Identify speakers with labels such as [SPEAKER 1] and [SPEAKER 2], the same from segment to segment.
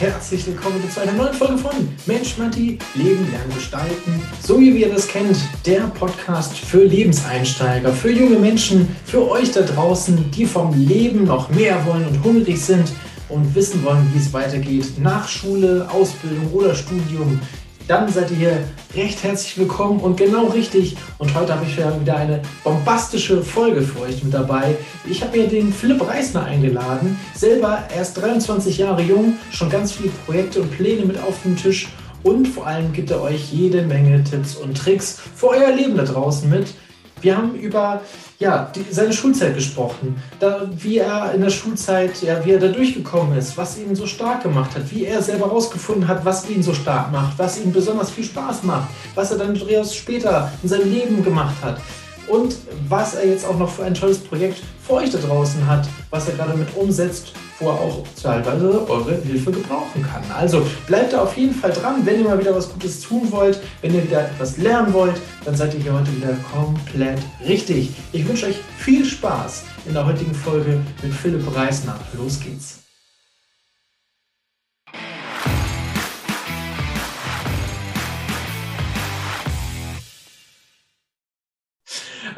[SPEAKER 1] herzlich willkommen zu einer neuen Folge von Mensch Matti, Leben, Lernen, Gestalten. So wie ihr das kennt, der Podcast für Lebenseinsteiger, für junge Menschen, für euch da draußen, die vom Leben noch mehr wollen und hungrig sind und wissen wollen, wie es weitergeht nach Schule, Ausbildung oder Studium dann seid ihr hier recht herzlich willkommen und genau richtig. Und heute habe ich wieder eine bombastische Folge für euch mit dabei. Ich habe mir den Philipp Reisner eingeladen, selber erst 23 Jahre jung, schon ganz viele Projekte und Pläne mit auf dem Tisch und vor allem gibt er euch jede Menge Tipps und Tricks für euer Leben da draußen mit. Wir haben über ja, die, seine Schulzeit gesprochen, da, wie er in der Schulzeit, ja, wie er da durchgekommen ist, was ihn so stark gemacht hat, wie er selber herausgefunden hat, was ihn so stark macht, was ihm besonders viel Spaß macht, was er dann später in seinem Leben gemacht hat und was er jetzt auch noch für ein tolles Projekt für euch da draußen hat, was er gerade mit umsetzt, wo er auch teilweise eure Hilfe gebrauchen kann. Also bleibt da auf jeden Fall dran, wenn ihr mal wieder was Gutes tun wollt, wenn ihr wieder etwas lernen wollt, dann seid ihr hier heute wieder komplett richtig. Ich wünsche euch viel Spaß in der heutigen Folge mit Philipp Reisner. Los geht's.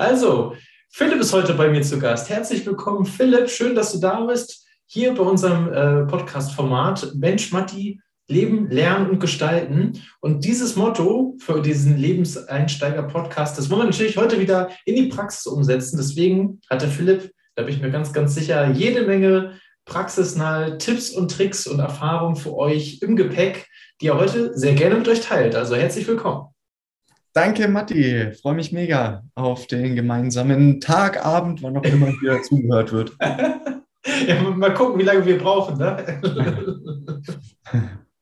[SPEAKER 1] Also, Philipp ist heute bei mir zu Gast. Herzlich willkommen, Philipp. Schön, dass du da bist. Hier bei unserem äh, Podcast-Format Mensch Matti, Leben, Lernen und Gestalten. Und dieses Motto für diesen Lebenseinsteiger-Podcast, das wollen wir natürlich heute wieder in die Praxis umsetzen. Deswegen hat der Philipp, da bin ich mir ganz, ganz sicher, jede Menge praxisnahe Tipps und Tricks und Erfahrungen für euch im Gepäck, die er heute sehr gerne mit euch teilt. Also herzlich willkommen.
[SPEAKER 2] Danke, Matti. Freue mich mega auf den gemeinsamen Tag, Abend, wann auch immer hier zugehört wird.
[SPEAKER 1] Ja, mal gucken, wie lange wir brauchen. Ne?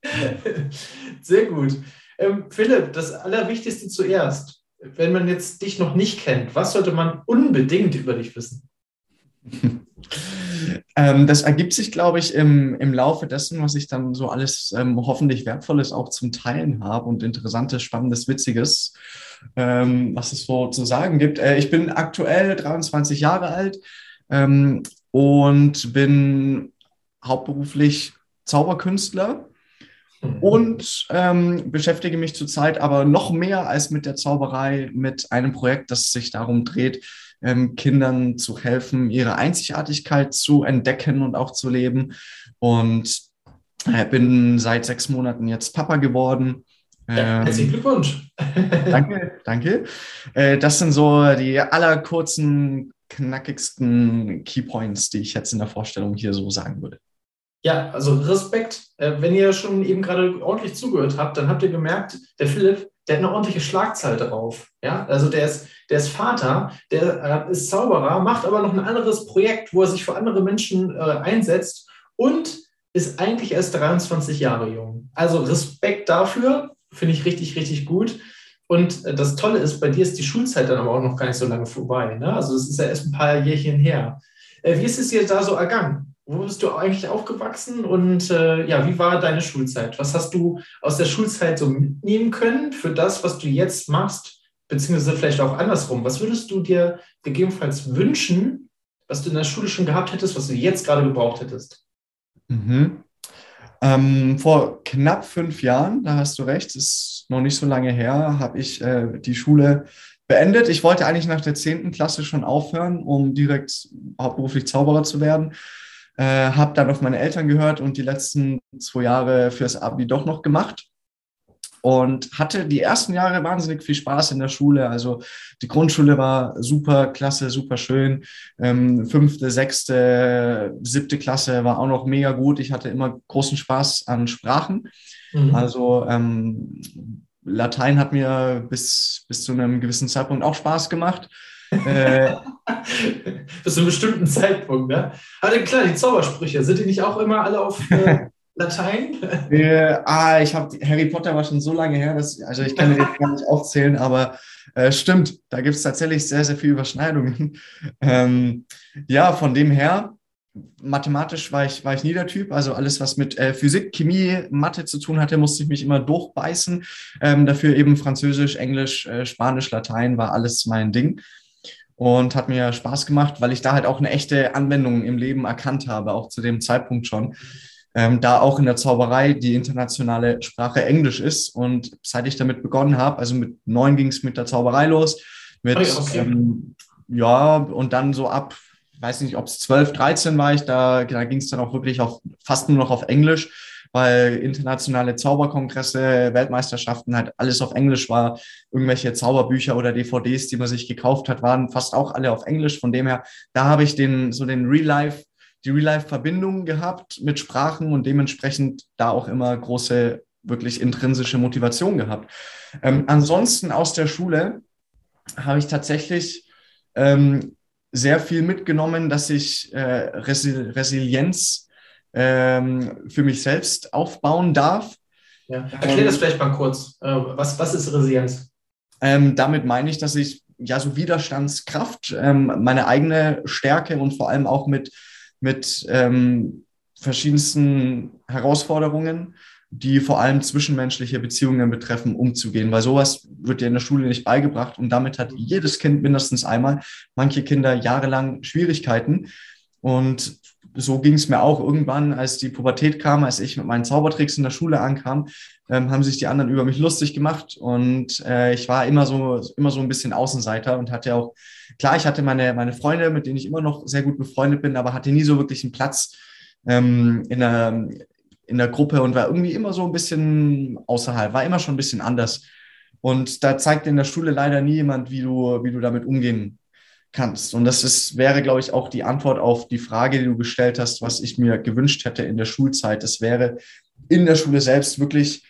[SPEAKER 1] Sehr gut. Ähm, Philipp, das Allerwichtigste zuerst. Wenn man jetzt dich noch nicht kennt, was sollte man unbedingt über dich wissen?
[SPEAKER 2] Ähm, das ergibt sich, glaube ich, im, im Laufe dessen, was ich dann so alles ähm, hoffentlich Wertvolles auch zum Teilen habe und Interessantes, Spannendes, Witziges, ähm, was es so zu sagen gibt. Äh, ich bin aktuell 23 Jahre alt ähm, und bin hauptberuflich Zauberkünstler mhm. und ähm, beschäftige mich zurzeit aber noch mehr als mit der Zauberei mit einem Projekt, das sich darum dreht, ähm, Kindern zu helfen, ihre Einzigartigkeit zu entdecken und auch zu leben. Und äh, bin seit sechs Monaten jetzt Papa geworden.
[SPEAKER 1] Ja, herzlichen Glückwunsch.
[SPEAKER 2] danke, danke. Äh, das sind so die allerkurzen, knackigsten Keypoints, die ich jetzt in der Vorstellung hier so sagen würde.
[SPEAKER 1] Ja, also Respekt. Äh, wenn ihr schon eben gerade ordentlich zugehört habt, dann habt ihr gemerkt, der Philipp, der hat eine ordentliche Schlagzahl drauf. Ja, also der ist, der ist Vater, der äh, ist Zauberer, macht aber noch ein anderes Projekt, wo er sich für andere Menschen äh, einsetzt und ist eigentlich erst 23 Jahre jung. Also Respekt dafür, finde ich richtig, richtig gut. Und äh, das Tolle ist, bei dir ist die Schulzeit dann aber auch noch gar nicht so lange vorbei. Ne? Also es ist ja erst ein paar Jährchen her. Äh, wie ist es dir da so ergangen? Wo bist du eigentlich aufgewachsen und äh, ja, wie war deine Schulzeit? Was hast du aus der Schulzeit so mitnehmen können für das, was du jetzt machst, beziehungsweise vielleicht auch andersrum? Was würdest du dir gegebenenfalls wünschen, was du in der Schule schon gehabt hättest, was du jetzt gerade gebraucht hättest?
[SPEAKER 2] Mhm. Ähm, vor knapp fünf Jahren, da hast du recht, ist noch nicht so lange her, habe ich äh, die Schule beendet. Ich wollte eigentlich nach der zehnten Klasse schon aufhören, um direkt hauptberuflich Zauberer zu werden. Äh, habe dann auf meine Eltern gehört und die letzten zwei Jahre fürs Abi doch noch gemacht. Und hatte die ersten Jahre wahnsinnig viel Spaß in der Schule. Also die Grundschule war super klasse, super schön. Ähm, fünfte, sechste, siebte Klasse war auch noch mega gut. Ich hatte immer großen Spaß an Sprachen. Mhm. Also ähm, Latein hat mir bis, bis zu einem gewissen Zeitpunkt auch Spaß gemacht.
[SPEAKER 1] Äh, Bis zu einem bestimmten Zeitpunkt, ne? Aber klar, die Zaubersprüche, sind die nicht auch immer alle auf äh, Latein?
[SPEAKER 2] Äh, ah, ich habe Harry Potter war schon so lange her, dass, also ich kann den gar nicht aufzählen, aber äh, stimmt, da gibt es tatsächlich sehr, sehr viele Überschneidungen. Ähm, ja, von dem her, mathematisch war ich, war ich nie der Typ. Also alles, was mit äh, Physik, Chemie, Mathe zu tun hatte, musste ich mich immer durchbeißen. Ähm, dafür eben Französisch, Englisch, äh, Spanisch, Latein war alles mein Ding und hat mir Spaß gemacht, weil ich da halt auch eine echte Anwendung im Leben erkannt habe, auch zu dem Zeitpunkt schon. ähm, da auch in der Zauberei die internationale Sprache Englisch ist. Und seit ich damit begonnen habe, also mit neun ging es mit der Zauberei los, mit ja, okay. ähm, ja, und dann so ab, weiß nicht, ob es 12, 13 war ich, da, da ging es dann auch wirklich auf fast nur noch auf Englisch weil internationale Zauberkongresse, Weltmeisterschaften halt alles auf Englisch war. Irgendwelche Zauberbücher oder DVDs, die man sich gekauft hat, waren fast auch alle auf Englisch. Von dem her, da habe ich den, so den Real-Life, die Real-Life-Verbindung gehabt mit Sprachen und dementsprechend da auch immer große, wirklich intrinsische Motivation gehabt. Ähm, ansonsten aus der Schule habe ich tatsächlich ähm, sehr viel mitgenommen, dass ich äh, Resil Resilienz ähm, für mich selbst aufbauen darf.
[SPEAKER 1] Ja. Erklär das vielleicht mal kurz. Äh, was, was ist Resilienz?
[SPEAKER 2] Ähm, damit meine ich, dass ich ja so Widerstandskraft, ähm, meine eigene Stärke und vor allem auch mit, mit ähm, verschiedensten Herausforderungen, die vor allem zwischenmenschliche Beziehungen betreffen, umzugehen. Weil sowas wird dir in der Schule nicht beigebracht und damit hat jedes Kind mindestens einmal, manche Kinder jahrelang Schwierigkeiten. Und so ging es mir auch irgendwann, als die Pubertät kam, als ich mit meinen Zaubertricks in der Schule ankam, ähm, haben sich die anderen über mich lustig gemacht und äh, ich war immer so, immer so ein bisschen Außenseiter und hatte auch, klar, ich hatte meine, meine Freunde, mit denen ich immer noch sehr gut befreundet bin, aber hatte nie so wirklich einen Platz ähm, in, der, in der Gruppe und war irgendwie immer so ein bisschen außerhalb, war immer schon ein bisschen anders. Und da zeigt in der Schule leider nie jemand, wie du, wie du damit umgehen kannst. Und das ist, wäre, glaube ich, auch die Antwort auf die Frage, die du gestellt hast, was ich mir gewünscht hätte in der Schulzeit. Das wäre in der Schule selbst wirklich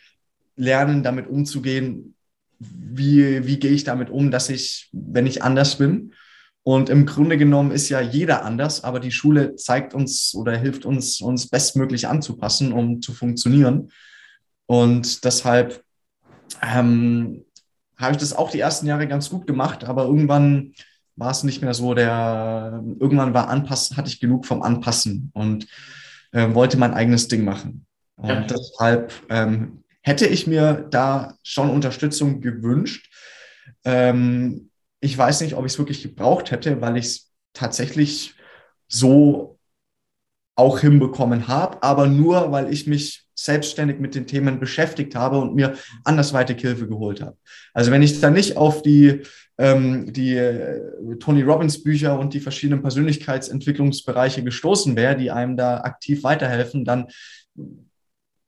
[SPEAKER 2] lernen, damit umzugehen. Wie, wie gehe ich damit um, dass ich, wenn ich anders bin? Und im Grunde genommen ist ja jeder anders, aber die Schule zeigt uns oder hilft uns, uns bestmöglich anzupassen, um zu funktionieren. Und deshalb ähm, habe ich das auch die ersten Jahre ganz gut gemacht, aber irgendwann war es nicht mehr so der, irgendwann war Anpass, hatte ich genug vom Anpassen und äh, wollte mein eigenes Ding machen. Und ja. deshalb ähm, hätte ich mir da schon Unterstützung gewünscht. Ähm, ich weiß nicht, ob ich es wirklich gebraucht hätte, weil ich es tatsächlich so auch hinbekommen habe, aber nur, weil ich mich selbstständig mit den Themen beschäftigt habe und mir andersweitig Hilfe geholt habe. Also wenn ich da nicht auf die, ähm, die äh, Tony Robbins Bücher und die verschiedenen Persönlichkeitsentwicklungsbereiche gestoßen wäre, die einem da aktiv weiterhelfen, dann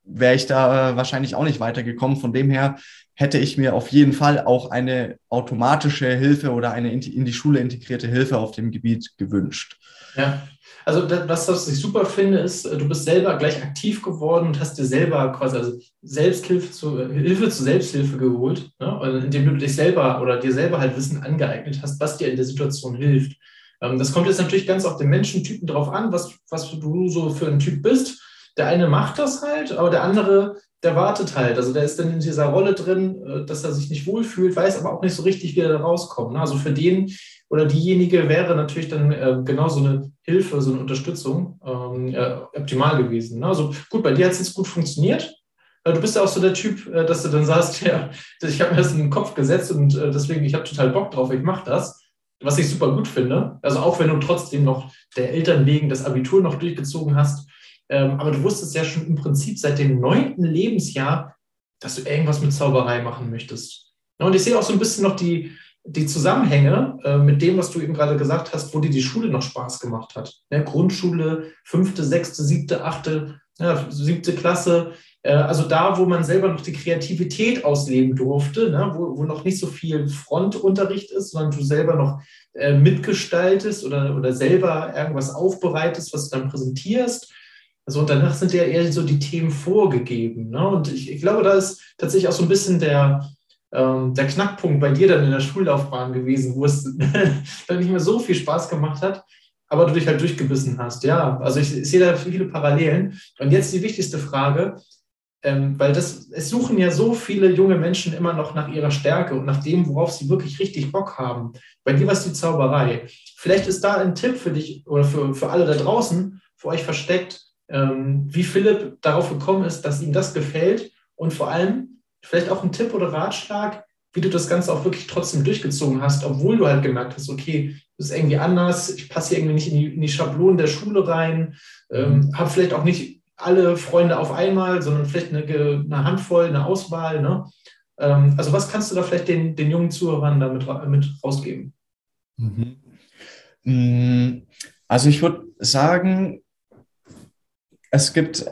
[SPEAKER 2] wäre ich da wahrscheinlich auch nicht weitergekommen. Von dem her hätte ich mir auf jeden Fall auch eine automatische Hilfe oder eine in die Schule integrierte Hilfe auf dem Gebiet gewünscht.
[SPEAKER 1] Ja, also das, was ich super finde, ist, du bist selber gleich aktiv geworden und hast dir selber quasi also Selbsthilfe zu, Hilfe zur Selbsthilfe geholt, ne? indem du dich selber oder dir selber halt Wissen angeeignet hast, was dir in der Situation hilft. Ähm, das kommt jetzt natürlich ganz auf den Menschentypen drauf an, was, was du so für ein Typ bist. Der eine macht das halt, aber der andere, der wartet halt. Also der ist dann in dieser Rolle drin, äh, dass er sich nicht wohlfühlt, weiß aber auch nicht so richtig, wie er da rauskommt. Ne? Also für den oder diejenige wäre natürlich dann äh, genau so eine Hilfe, so eine Unterstützung ähm, äh, optimal gewesen. Ne? Also gut, bei dir hat es jetzt gut funktioniert. Äh, du bist ja auch so der Typ, äh, dass du dann sagst, ja, ich habe mir das in den Kopf gesetzt und äh, deswegen, ich habe total Bock drauf, ich mache das, was ich super gut finde. Also auch wenn du trotzdem noch der Eltern wegen das Abitur noch durchgezogen hast, ähm, aber du wusstest ja schon im Prinzip seit dem neunten Lebensjahr, dass du irgendwas mit Zauberei machen möchtest. Und ich sehe auch so ein bisschen noch die, die Zusammenhänge äh, mit dem, was du eben gerade gesagt hast, wo dir die Schule noch Spaß gemacht hat. Ne? Grundschule, fünfte, sechste, siebte, achte, ja, siebte Klasse. Äh, also da, wo man selber noch die Kreativität ausleben durfte, ne? wo, wo noch nicht so viel Frontunterricht ist, sondern du selber noch äh, mitgestaltest oder, oder selber irgendwas aufbereitest, was du dann präsentierst. Also und danach sind ja eher so die Themen vorgegeben. Ne? Und ich, ich glaube, da ist tatsächlich auch so ein bisschen der, ähm, der Knackpunkt bei dir dann in der Schullaufbahn gewesen, wo es dann nicht mehr so viel Spaß gemacht hat, aber du dich halt durchgebissen hast. Ja, also ich, ich sehe da viele Parallelen. Und jetzt die wichtigste Frage, ähm, weil das, es suchen ja so viele junge Menschen immer noch nach ihrer Stärke und nach dem, worauf sie wirklich richtig Bock haben. Bei dir war es die Zauberei. Vielleicht ist da ein Tipp für dich oder für, für alle da draußen, für euch versteckt, ähm, wie Philipp darauf gekommen ist, dass ihm das gefällt und vor allem, vielleicht auch ein Tipp oder Ratschlag, wie du das Ganze auch wirklich trotzdem durchgezogen hast, obwohl du halt gemerkt hast, okay, das ist irgendwie anders, ich passe hier irgendwie nicht in die, in die Schablonen der Schule rein, ähm, mhm. habe vielleicht auch nicht alle Freunde auf einmal, sondern vielleicht eine, eine Handvoll, eine Auswahl. Ne? Ähm, also was kannst du da vielleicht den, den jungen Zuhörern damit mit rausgeben?
[SPEAKER 2] Mhm. Mm, also ich würde sagen, es gibt,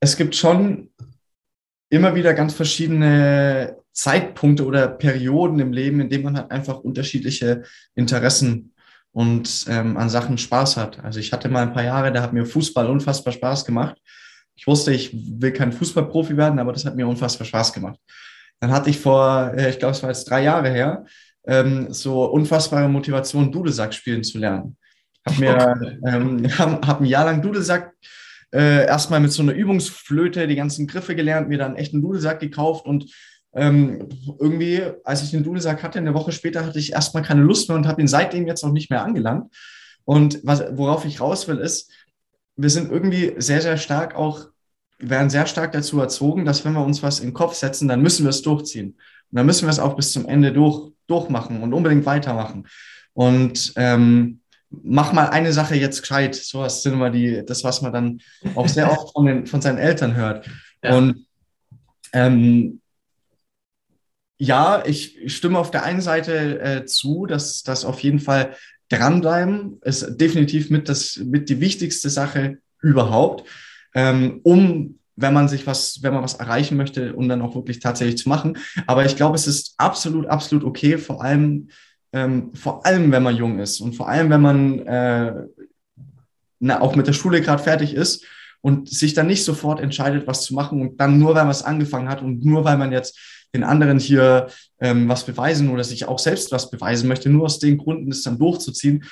[SPEAKER 2] es gibt schon immer wieder ganz verschiedene Zeitpunkte oder Perioden im Leben, in denen man halt einfach unterschiedliche Interessen und ähm, an Sachen Spaß hat. Also ich hatte mal ein paar Jahre, da hat mir Fußball unfassbar Spaß gemacht. Ich wusste, ich will kein Fußballprofi werden, aber das hat mir unfassbar Spaß gemacht. Dann hatte ich vor, äh, ich glaube, es war jetzt drei Jahre her, ähm, so unfassbare Motivation, Dudelsack spielen zu lernen. Hab mir, ähm, hab, hab ein Jahr lang Dudelsack äh, erstmal mit so einer Übungsflöte die ganzen Griffe gelernt, mir dann einen echten Dudelsack gekauft und ähm, irgendwie, als ich den Dudelsack hatte, eine Woche später hatte ich erstmal keine Lust mehr und habe ihn seitdem jetzt auch nicht mehr angelangt. Und was, worauf ich raus will, ist, wir sind irgendwie sehr, sehr stark auch, werden sehr stark dazu erzogen, dass wenn wir uns was in den Kopf setzen, dann müssen wir es durchziehen. Und dann müssen wir es auch bis zum Ende durch, durchmachen und unbedingt weitermachen. Und ähm, mach mal eine Sache jetzt gescheit. So was sind immer die, das, was man dann auch sehr oft von, den, von seinen Eltern hört. Ja. Und ähm, ja, ich stimme auf der einen Seite äh, zu, dass das auf jeden Fall dranbleiben ist definitiv mit, das, mit die wichtigste Sache überhaupt, ähm, um wenn man sich was, wenn man was erreichen möchte und um dann auch wirklich tatsächlich zu machen. Aber ich glaube, es ist absolut, absolut okay, vor allem ähm, vor allem wenn man jung ist und vor allem wenn man äh, na, auch mit der Schule gerade fertig ist und sich dann nicht sofort entscheidet, was zu machen und dann nur, weil man es angefangen hat und nur, weil man jetzt den anderen hier ähm, was beweisen oder sich auch selbst was beweisen möchte, nur aus den Gründen das dann durchzuziehen,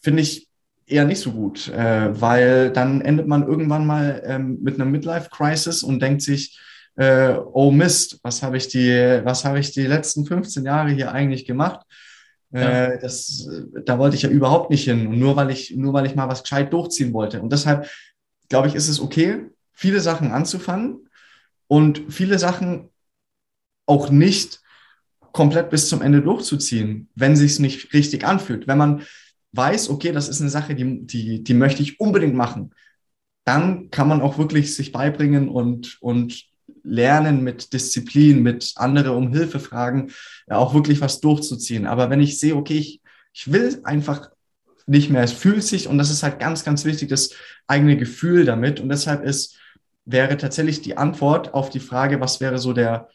[SPEAKER 2] finde ich eher nicht so gut, äh, weil dann endet man irgendwann mal ähm, mit einer Midlife-Crisis und denkt sich, äh, oh Mist, was habe ich die, was habe ich die letzten 15 Jahre hier eigentlich gemacht? Ja. Äh, das, da wollte ich ja überhaupt nicht hin. Und nur weil ich, nur weil ich mal was gescheit durchziehen wollte. Und deshalb, glaube ich, ist es okay, viele Sachen anzufangen und viele Sachen auch nicht komplett bis zum Ende durchzuziehen, wenn sich es nicht richtig anfühlt. Wenn man weiß, okay, das ist eine Sache, die, die, die möchte ich unbedingt machen, dann kann man auch wirklich sich beibringen und, und lernen mit Disziplin, mit andere um Hilfe fragen, auch wirklich was durchzuziehen. Aber wenn ich sehe, okay, ich, ich will einfach nicht mehr, es fühlt sich und das ist halt ganz, ganz wichtig, das eigene Gefühl damit. Und deshalb ist, wäre tatsächlich die Antwort auf die Frage, was wäre so der,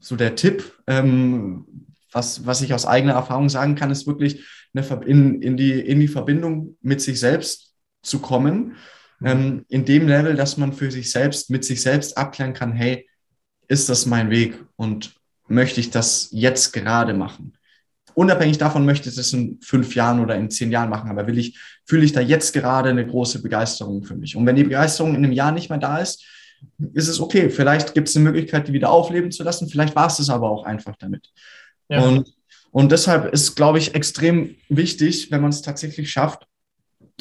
[SPEAKER 2] so der Tipp, ähm, was, was ich aus eigener Erfahrung sagen kann, ist wirklich eine, in, in, die, in die Verbindung mit sich selbst zu kommen. Ähm, in dem Level, dass man für sich selbst, mit sich selbst abklären kann, hey, ist das mein Weg und möchte ich das jetzt gerade machen? Unabhängig davon möchte ich das in fünf Jahren oder in zehn Jahren machen, aber will ich, fühle ich da jetzt gerade eine große Begeisterung für mich? Und wenn die Begeisterung in einem Jahr nicht mehr da ist, ist es okay. Vielleicht gibt es eine Möglichkeit, die wieder aufleben zu lassen. Vielleicht war es das aber auch einfach damit. Ja. Und, und deshalb ist, glaube ich, extrem wichtig, wenn man es tatsächlich schafft,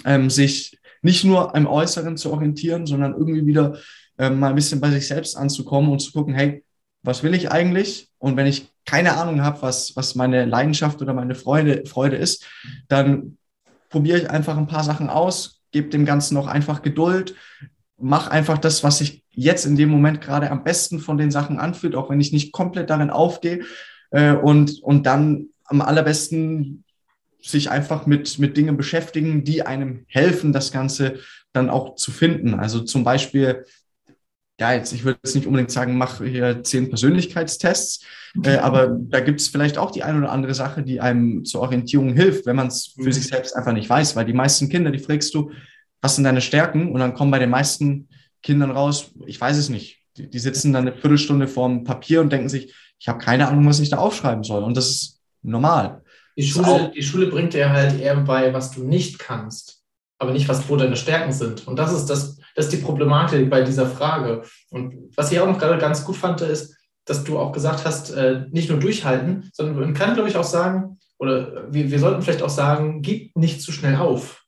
[SPEAKER 2] ähm, sich nicht nur im Äußeren zu orientieren, sondern irgendwie wieder ähm, mal ein bisschen bei sich selbst anzukommen und zu gucken, hey, was will ich eigentlich? Und wenn ich keine Ahnung habe, was, was meine Leidenschaft oder meine Freude, Freude ist, dann probiere ich einfach ein paar Sachen aus, gebe dem Ganzen noch einfach Geduld, mache einfach das, was sich jetzt in dem Moment gerade am besten von den Sachen anfühlt, auch wenn ich nicht komplett darin aufgehe. Äh, und, und dann am allerbesten sich einfach mit, mit Dingen beschäftigen, die einem helfen, das Ganze dann auch zu finden. Also zum Beispiel, ja, jetzt, ich würde jetzt nicht unbedingt sagen, mach hier zehn Persönlichkeitstests, äh, aber da gibt es vielleicht auch die eine oder andere Sache, die einem zur Orientierung hilft, wenn man es für mhm. sich selbst einfach nicht weiß, weil die meisten Kinder, die fragst du, was sind deine Stärken? Und dann kommen bei den meisten Kindern raus, ich weiß es nicht. Die, die sitzen dann eine Viertelstunde vorm Papier und denken sich, ich habe keine Ahnung, was ich da aufschreiben soll. Und das ist normal.
[SPEAKER 1] Die Schule, die Schule bringt dir halt eher bei, was du nicht kannst, aber nicht, was wo deine Stärken sind. Und das ist, das, das ist die Problematik bei dieser Frage. Und was ich auch noch gerade ganz gut fand, ist, dass du auch gesagt hast, äh, nicht nur durchhalten, sondern man kann, glaube ich, auch sagen, oder wir, wir sollten vielleicht auch sagen, gib nicht zu schnell auf.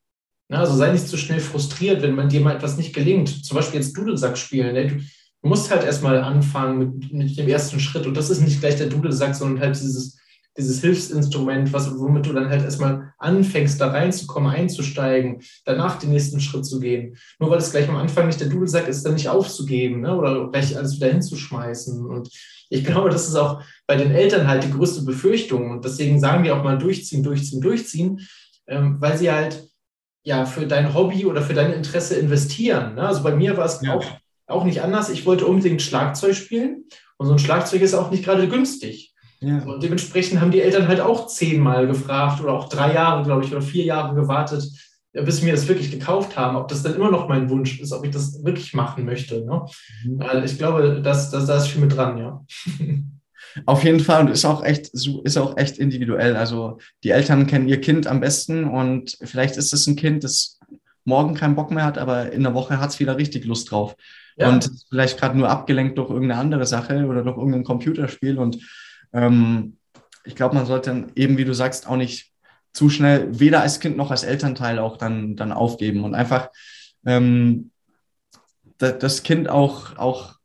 [SPEAKER 1] Ja, also sei nicht zu schnell frustriert, wenn man dir mal etwas nicht gelingt. Zum Beispiel jetzt Dudelsack spielen. Ne? Du, du musst halt erstmal anfangen mit, mit dem ersten Schritt. Und das ist nicht gleich der Dudelsack, sondern halt dieses dieses Hilfsinstrument, was, womit du dann halt erstmal anfängst, da reinzukommen, einzusteigen, danach den nächsten Schritt zu gehen. Nur weil es gleich am Anfang nicht der Dudelsack ist, dann nicht aufzugeben ne? oder gleich alles wieder hinzuschmeißen. Und ich glaube, das ist auch bei den Eltern halt die größte Befürchtung. Und deswegen sagen wir auch mal durchziehen, durchziehen, durchziehen, ähm, weil sie halt ja für dein Hobby oder für dein Interesse investieren. Ne? Also bei mir war es ja. auch, auch nicht anders. Ich wollte unbedingt Schlagzeug spielen und so ein Schlagzeug ist auch nicht gerade günstig. Ja. Und dementsprechend haben die Eltern halt auch zehnmal gefragt oder auch drei Jahre, glaube ich, oder vier Jahre gewartet, bis sie mir das wirklich gekauft haben, ob das dann immer noch mein Wunsch ist, ob ich das wirklich machen möchte. Ne? Mhm. Also ich glaube, dass, dass da ist viel mit dran, ja.
[SPEAKER 2] Auf jeden Fall und ist auch echt, ist auch echt individuell. Also die Eltern kennen ihr Kind am besten und vielleicht ist es ein Kind, das morgen keinen Bock mehr hat, aber in der Woche hat es wieder richtig Lust drauf. Ja. Und vielleicht gerade nur abgelenkt durch irgendeine andere Sache oder durch irgendein Computerspiel. Und ähm, ich glaube, man sollte dann eben, wie du sagst, auch nicht zu schnell, weder als Kind noch als Elternteil auch dann, dann aufgeben und einfach ähm, das Kind auch, auch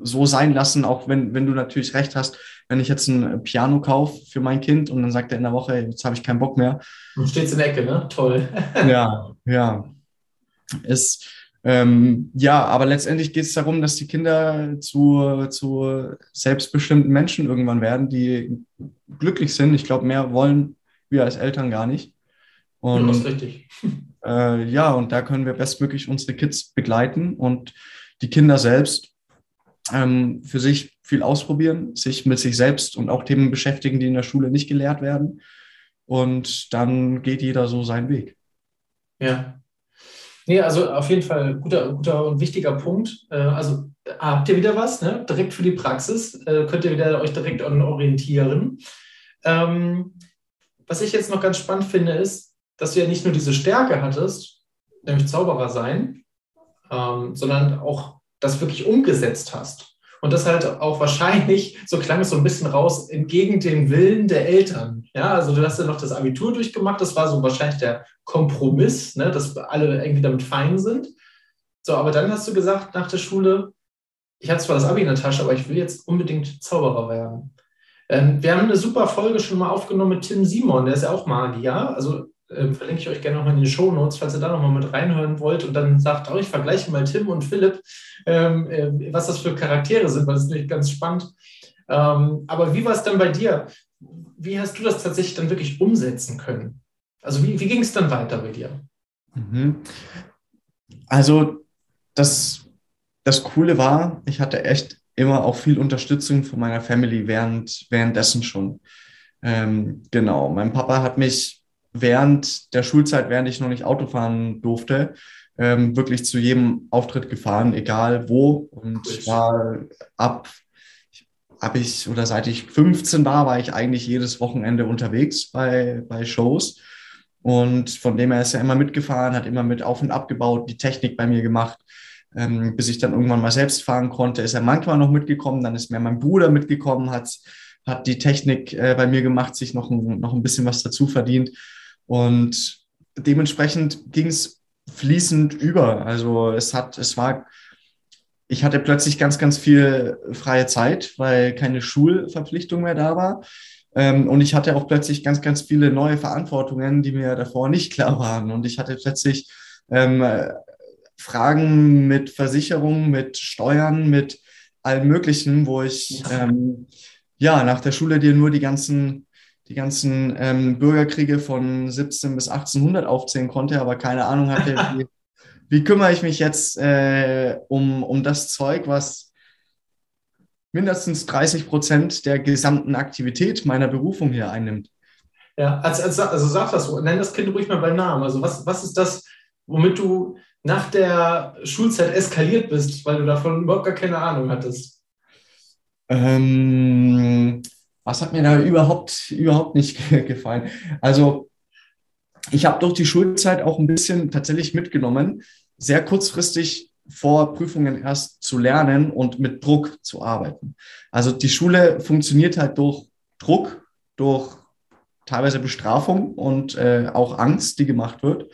[SPEAKER 2] so sein lassen, auch wenn, wenn du natürlich recht hast, wenn ich jetzt ein Piano kaufe für mein Kind und dann sagt er in der Woche, jetzt habe ich keinen Bock mehr.
[SPEAKER 1] Und steht in der Ecke, ne? Toll.
[SPEAKER 2] ja, ja. Ist, ähm, ja, aber letztendlich geht es darum, dass die Kinder zu, zu selbstbestimmten Menschen irgendwann werden, die glücklich sind. Ich glaube, mehr wollen wir als Eltern gar nicht.
[SPEAKER 1] Und, ja, das ist richtig.
[SPEAKER 2] Äh, ja, und da können wir bestmöglich unsere Kids begleiten und die Kinder selbst ähm, für sich viel ausprobieren, sich mit sich selbst und auch Themen beschäftigen, die in der Schule nicht gelehrt werden. Und dann geht jeder so seinen Weg.
[SPEAKER 1] Ja, Nee, also auf jeden Fall guter, guter und wichtiger Punkt. Äh, also habt ihr wieder was, ne? direkt für die Praxis, äh, könnt ihr wieder euch direkt orientieren. Ähm, was ich jetzt noch ganz spannend finde, ist, dass du ja nicht nur diese Stärke hattest, nämlich Zauberer sein, ähm, sondern auch das wirklich umgesetzt hast. Und das halt auch wahrscheinlich, so klang es so ein bisschen raus, entgegen dem Willen der Eltern. Ja, also du hast ja noch das Abitur durchgemacht, das war so wahrscheinlich der Kompromiss, ne, dass alle irgendwie damit fein sind. So, aber dann hast du gesagt nach der Schule, ich hatte zwar das Abi in der Tasche, aber ich will jetzt unbedingt Zauberer werden. Ähm, wir haben eine super Folge schon mal aufgenommen mit Tim Simon, der ist ja auch Magier. Also äh, verlinke ich euch gerne nochmal in den Show Notes, falls ihr da nochmal mit reinhören wollt und dann sagt, oh, ich vergleiche mal Tim und Philipp, ähm, äh, was das für Charaktere sind, weil das ist natürlich ganz spannend. Ähm, aber wie war es dann bei dir? Wie hast du das tatsächlich dann wirklich umsetzen können? Also wie, wie ging es dann weiter bei dir?
[SPEAKER 2] Mhm. Also das, das Coole war, ich hatte echt immer auch viel Unterstützung von meiner Family während, währenddessen schon. Ähm, genau, mein Papa hat mich während der Schulzeit, während ich noch nicht Auto fahren durfte, ähm, wirklich zu jedem Auftritt gefahren, egal wo. Und ich war ab, ab ich oder seit ich 15 war, war ich eigentlich jedes Wochenende unterwegs bei, bei Shows. Und von dem her ist er immer mitgefahren, hat immer mit auf und abgebaut, die Technik bei mir gemacht. Ähm, bis ich dann irgendwann mal selbst fahren konnte, ist er manchmal noch mitgekommen, dann ist mir mein Bruder mitgekommen, hat, hat die Technik äh, bei mir gemacht, sich noch ein, noch ein bisschen was dazu verdient. Und dementsprechend ging es fließend über. Also es hat, es war, ich hatte plötzlich ganz, ganz viel freie Zeit, weil keine Schulverpflichtung mehr da war. Ähm, und ich hatte auch plötzlich ganz, ganz viele neue Verantwortungen, die mir davor nicht klar waren. Und ich hatte plötzlich ähm, Fragen mit Versicherungen, mit Steuern, mit allem Möglichen, wo ich ähm, ja nach der Schule dir nur die ganzen die ganzen ähm, Bürgerkriege von 17 bis 1800 aufzählen konnte, aber keine Ahnung hatte, wie, wie kümmere ich mich jetzt äh, um, um das Zeug, was mindestens 30 Prozent der gesamten Aktivität meiner Berufung hier einnimmt.
[SPEAKER 1] Ja, also, also, also sag das so, nenn das Kind ruhig mal beim Namen. Also was, was ist das, womit du nach der Schulzeit eskaliert bist, weil du davon überhaupt gar keine Ahnung hattest?
[SPEAKER 2] Ähm, was hat mir da überhaupt, überhaupt nicht gefallen? Also ich habe durch die Schulzeit auch ein bisschen tatsächlich mitgenommen, sehr kurzfristig vor Prüfungen erst zu lernen und mit Druck zu arbeiten. Also die Schule funktioniert halt durch Druck, durch teilweise Bestrafung und äh, auch Angst, die gemacht wird.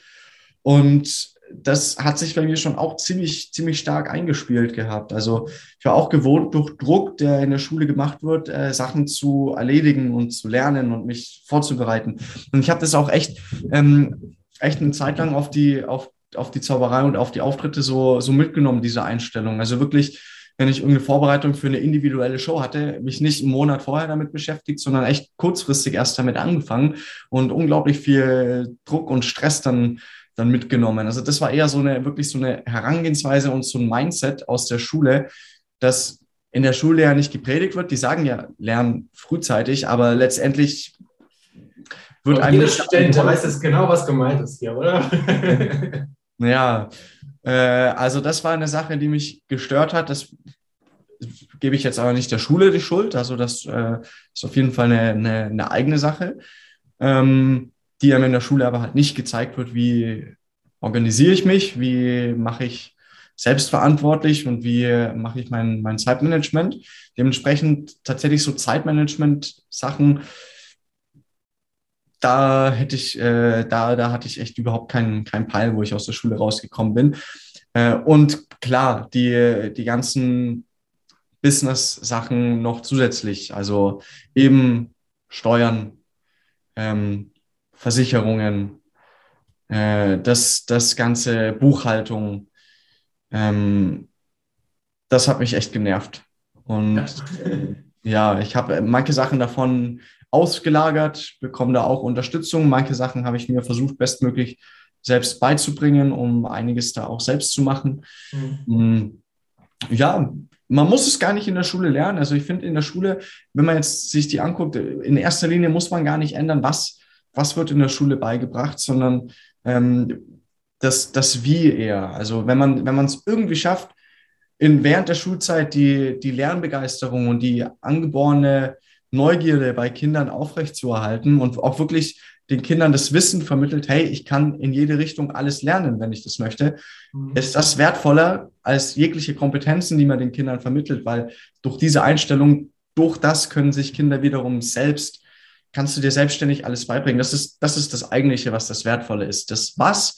[SPEAKER 2] Und das hat sich bei mir schon auch ziemlich, ziemlich stark eingespielt gehabt. Also ich war auch gewohnt, durch Druck, der in der Schule gemacht wird, äh, Sachen zu erledigen und zu lernen und mich vorzubereiten. Und ich habe das auch echt, ähm, echt eine Zeit lang auf die, auf, auf die Zauberei und auf die Auftritte so, so mitgenommen, diese Einstellung. Also wirklich, wenn ich irgendeine Vorbereitung für eine individuelle Show hatte, mich nicht einen Monat vorher damit beschäftigt, sondern echt kurzfristig erst damit angefangen und unglaublich viel Druck und Stress dann dann mitgenommen. Also das war eher so eine, wirklich so eine Herangehensweise und so ein Mindset aus der Schule, dass in der Schule ja nicht gepredigt wird. Die sagen ja, lernen frühzeitig, aber letztendlich wird
[SPEAKER 1] ein. Jeder Student, weiß jetzt genau, was gemeint ist hier, oder?
[SPEAKER 2] ja, äh, also das war eine Sache, die mich gestört hat. Das gebe ich jetzt aber nicht der Schule die Schuld. Also das äh, ist auf jeden Fall eine, eine, eine eigene Sache. Ähm, die einem in der Schule aber halt nicht gezeigt wird, wie organisiere ich mich, wie mache ich selbstverantwortlich und wie mache ich mein, mein Zeitmanagement. Dementsprechend tatsächlich so Zeitmanagement-Sachen, da hätte ich, äh, da, da hatte ich echt überhaupt keinen kein Peil, wo ich aus der Schule rausgekommen bin. Äh, und klar, die, die ganzen Business-Sachen noch zusätzlich, also eben Steuern, ähm, Versicherungen, äh, das, das ganze Buchhaltung, ähm, das hat mich echt genervt. Und ja, ja ich habe manche Sachen davon ausgelagert, bekomme da auch Unterstützung. Manche Sachen habe ich mir versucht, bestmöglich selbst beizubringen, um einiges da auch selbst zu machen. Mhm. Ja, man muss es gar nicht in der Schule lernen. Also ich finde in der Schule, wenn man jetzt sich die anguckt, in erster Linie muss man gar nicht ändern, was was wird in der Schule beigebracht, sondern ähm, das, das Wie eher. Also wenn man wenn man es irgendwie schafft, in, während der Schulzeit die, die Lernbegeisterung und die angeborene Neugierde bei Kindern aufrechtzuerhalten und auch wirklich den Kindern das Wissen vermittelt, hey, ich kann in jede Richtung alles lernen, wenn ich das möchte, mhm. ist das wertvoller als jegliche Kompetenzen, die man den Kindern vermittelt, weil durch diese Einstellung, durch das können sich Kinder wiederum selbst kannst du dir selbstständig alles beibringen. Das ist, das ist das Eigentliche, was das Wertvolle ist. Das Was,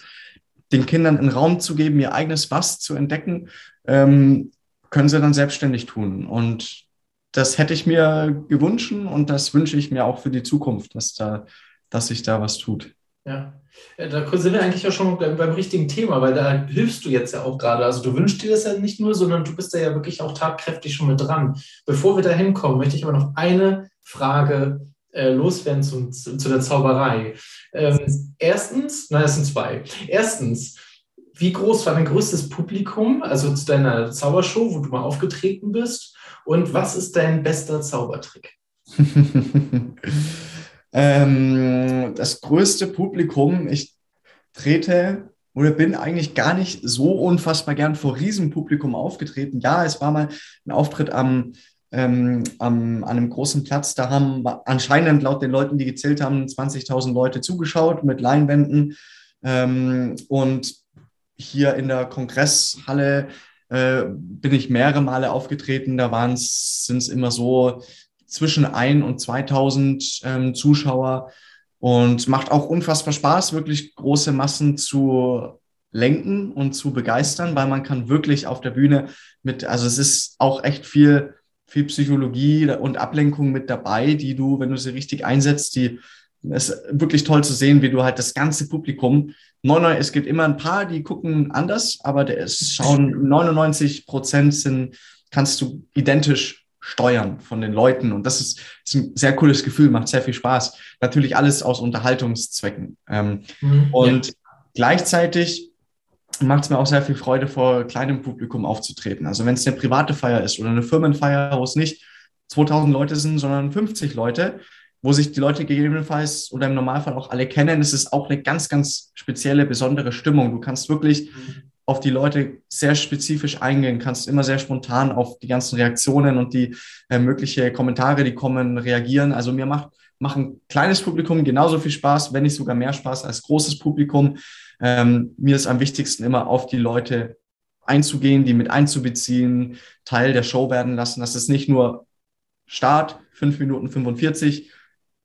[SPEAKER 2] den Kindern einen Raum zu geben, ihr eigenes Was zu entdecken, ähm, können sie dann selbstständig tun. Und das hätte ich mir gewünscht und das wünsche ich mir auch für die Zukunft, dass da, dass sich da was tut.
[SPEAKER 1] Ja, da sind wir eigentlich ja schon beim, beim, richtigen Thema, weil da hilfst du jetzt ja auch gerade. Also du wünschst dir das ja nicht nur, sondern du bist da ja wirklich auch tatkräftig schon mit dran. Bevor wir da hinkommen, möchte ich aber noch eine Frage äh, loswerden zu, zu, der Zauberei. Ähm, erstens, nein, es sind zwei. Erstens, wie groß war dein größtes Publikum, also zu deiner Zaubershow, wo du mal aufgetreten bist? Und was ist dein bester Zaubertrick?
[SPEAKER 2] ähm, das größte Publikum, ich trete oder bin eigentlich gar nicht so unfassbar gern vor Riesenpublikum aufgetreten. Ja, es war mal ein Auftritt am ähm, am, an einem großen Platz. Da haben anscheinend laut den Leuten, die gezählt haben, 20.000 Leute zugeschaut mit Leinwänden. Ähm, und hier in der Kongresshalle äh, bin ich mehrere Male aufgetreten. Da sind es immer so zwischen 1 und 2000 ähm, Zuschauer und macht auch unfassbar Spaß, wirklich große Massen zu lenken und zu begeistern, weil man kann wirklich auf der Bühne mit, also es ist auch echt viel viel Psychologie und Ablenkung mit dabei, die du, wenn du sie richtig einsetzt, die es ist wirklich toll zu sehen, wie du halt das ganze Publikum, 99, es gibt immer ein paar, die gucken anders, aber es schauen 99 Prozent sind, kannst du identisch steuern von den Leuten. Und das ist, ist ein sehr cooles Gefühl, macht sehr viel Spaß. Natürlich alles aus Unterhaltungszwecken. Ähm, mhm, und ja. gleichzeitig macht es mir auch sehr viel Freude, vor kleinem Publikum aufzutreten. Also wenn es eine private Feier ist oder eine Firmenfeier, wo es nicht 2000 Leute sind, sondern 50 Leute, wo sich die Leute gegebenenfalls oder im Normalfall auch alle kennen, ist es auch eine ganz, ganz spezielle, besondere Stimmung. Du kannst wirklich mhm. auf die Leute sehr spezifisch eingehen, kannst immer sehr spontan auf die ganzen Reaktionen und die äh, mögliche Kommentare, die kommen, reagieren. Also mir macht, macht ein kleines Publikum genauso viel Spaß, wenn nicht sogar mehr Spaß als großes Publikum. Ähm, mir ist am wichtigsten immer auf die Leute einzugehen, die mit einzubeziehen, Teil der Show werden lassen. Das ist nicht nur Start, 5 Minuten 45,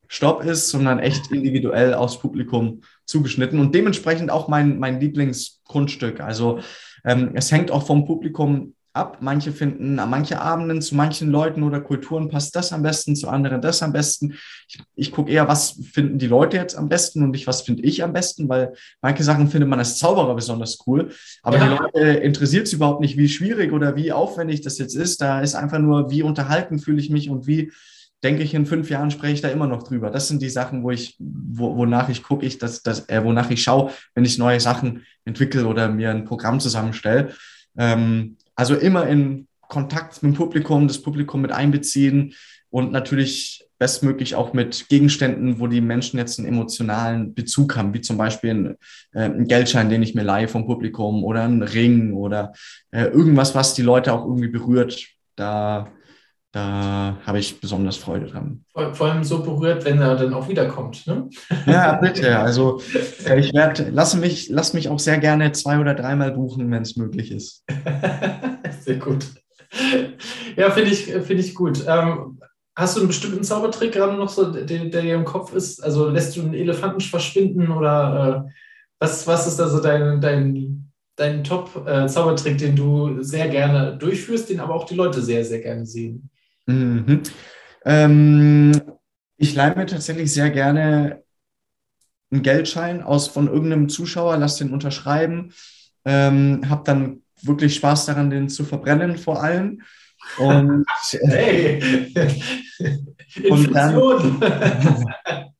[SPEAKER 2] Stopp ist, sondern echt individuell aufs Publikum zugeschnitten und dementsprechend auch mein, mein Lieblingsgrundstück. Also ähm, es hängt auch vom Publikum ab. Manche finden an manche Abenden zu manchen Leuten oder Kulturen passt das am besten, zu anderen das am besten. Ich, ich gucke eher, was finden die Leute jetzt am besten und nicht, was finde ich am besten, weil manche Sachen findet man als Zauberer besonders cool. Aber ja. die Leute interessiert es überhaupt nicht, wie schwierig oder wie aufwendig das jetzt ist. Da ist einfach nur, wie unterhalten fühle ich mich und wie denke ich, in fünf Jahren spreche ich da immer noch drüber. Das sind die Sachen, wo ich, wo, wonach ich gucke, ich, dass, dass, äh, wonach ich schaue, wenn ich neue Sachen entwickle oder mir ein Programm zusammenstelle. Ähm, also immer in Kontakt mit dem Publikum, das Publikum mit einbeziehen und natürlich bestmöglich auch mit Gegenständen, wo die Menschen jetzt einen emotionalen Bezug haben, wie zum Beispiel ein, äh, ein Geldschein, den ich mir leihe vom Publikum oder ein Ring oder äh, irgendwas, was die Leute auch irgendwie berührt. Da da habe ich besonders Freude dran.
[SPEAKER 1] Vor, vor, allem so berührt, wenn er dann auch wiederkommt. Ne?
[SPEAKER 2] Ja, bitte. Also äh, ich werde, lass mich, lass mich auch sehr gerne zwei oder dreimal buchen, wenn es möglich ist.
[SPEAKER 1] sehr gut. Ja, finde ich, find ich gut. Ähm, hast du einen bestimmten Zaubertrick gerade noch so, der, der dir im Kopf ist? Also lässt du einen Elefanten verschwinden oder äh, was, was ist da so dein, dein, dein Top-Zaubertrick, äh, den du sehr gerne durchführst, den aber auch die Leute sehr, sehr gerne sehen?
[SPEAKER 2] Mhm. Ähm, ich leihe mir tatsächlich sehr gerne einen Geldschein aus von irgendeinem Zuschauer, lass den unterschreiben, ähm, habe dann wirklich Spaß daran, den zu verbrennen vor allem. Und, hey. und dann,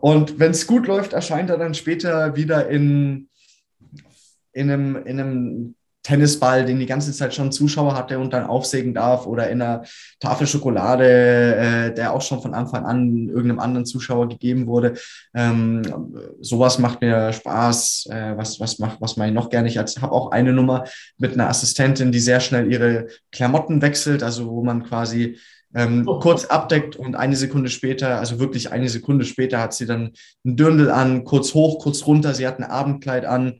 [SPEAKER 2] und wenn es gut läuft, erscheint er dann später wieder in, in einem, in einem Tennisball, den die ganze Zeit schon Zuschauer hatte und dann aufsägen darf oder in einer Tafel Schokolade, äh, der auch schon von Anfang an irgendeinem anderen Zuschauer gegeben wurde. Ähm, sowas macht mir Spaß. Äh, was, was, macht, was mache ich noch gerne? Ich habe auch eine Nummer mit einer Assistentin, die sehr schnell ihre Klamotten wechselt, also wo man quasi ähm, oh. kurz abdeckt und eine Sekunde später, also wirklich eine Sekunde später, hat sie dann ein Dirndl an, kurz hoch, kurz runter. Sie hat ein Abendkleid an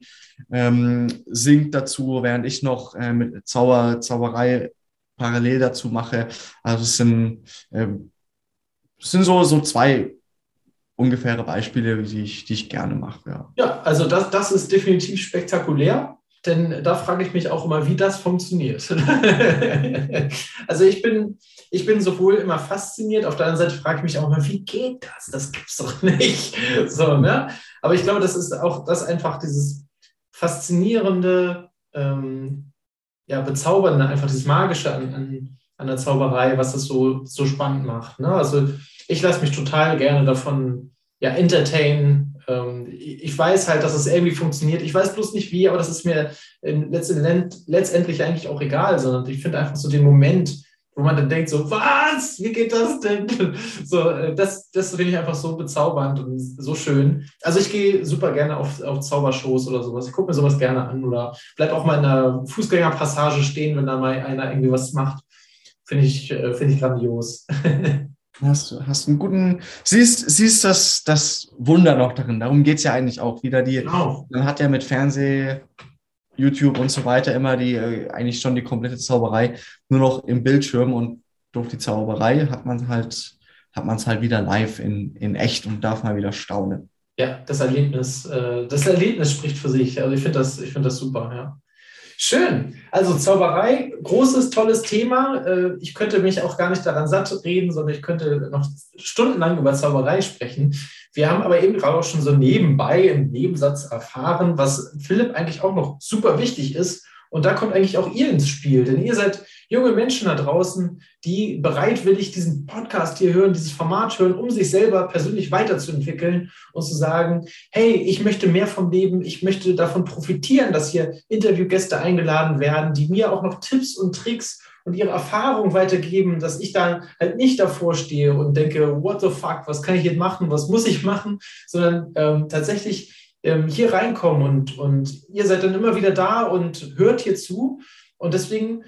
[SPEAKER 2] ähm, singt dazu, während ich noch äh, mit Zauber, Zauberei parallel dazu mache. Also es sind, äh, es sind so, so zwei ungefähre Beispiele, die ich, die ich gerne mache.
[SPEAKER 1] Ja, ja also das, das ist definitiv spektakulär. Denn da frage ich mich auch immer, wie das funktioniert. also ich bin, ich bin sowohl immer fasziniert, auf der anderen Seite frage ich mich auch immer, wie geht das? Das gibt es doch nicht. So, ne? Aber ich glaube, das ist auch das einfach dieses faszinierende, ähm, ja, bezaubernde, einfach dieses Magische an, an, an der Zauberei, was das so, so spannend macht. Ne? Also ich lasse mich total gerne davon ja, entertainen. Ähm, ich weiß halt, dass es irgendwie funktioniert. Ich weiß bloß nicht wie, aber das ist mir letztendlich eigentlich auch egal, sondern ich finde einfach so den Moment, wo man dann denkt, so, was? Wie geht das denn? So, äh, das, das finde ich einfach so bezaubernd und so schön. Also ich gehe super gerne auf, auf Zaubershows oder sowas. Ich gucke mir sowas gerne an oder bleib auch mal in der Fußgängerpassage stehen, wenn da mal einer irgendwie was macht. Finde ich, äh, finde ich grandios.
[SPEAKER 2] Hast, hast einen guten, siehst, siehst das, das Wunder noch darin. Darum geht es ja eigentlich auch wieder. Die, genau. Man hat ja mit Fernseh, YouTube und so weiter immer die, äh, eigentlich schon die komplette Zauberei nur noch im Bildschirm und durch die Zauberei hat man halt, hat man es halt wieder live in, in echt und darf mal wieder staunen.
[SPEAKER 1] Ja, das Erlebnis, äh, das Erlebnis spricht für sich. Also ich finde das, ich finde das super, ja. Schön. Also Zauberei, großes, tolles Thema. Äh, ich könnte mich auch gar nicht daran satt reden, sondern ich könnte noch stundenlang über Zauberei sprechen. Wir haben aber eben gerade auch schon so nebenbei im Nebensatz erfahren, was Philipp eigentlich auch noch super wichtig ist. Und da kommt eigentlich auch ihr ins Spiel, denn ihr seid junge Menschen da draußen, die bereitwillig diesen Podcast hier hören, dieses Format hören, um sich selber persönlich weiterzuentwickeln und zu sagen, hey, ich möchte mehr vom Leben, ich möchte davon profitieren, dass hier Interviewgäste eingeladen werden, die mir auch noch Tipps und Tricks und ihre Erfahrung weitergeben, dass ich da halt nicht davor stehe und denke, what the fuck, was kann ich jetzt machen, was muss ich machen, sondern ähm, tatsächlich ähm, hier reinkommen und, und ihr seid dann immer wieder da und hört hier zu. Und deswegen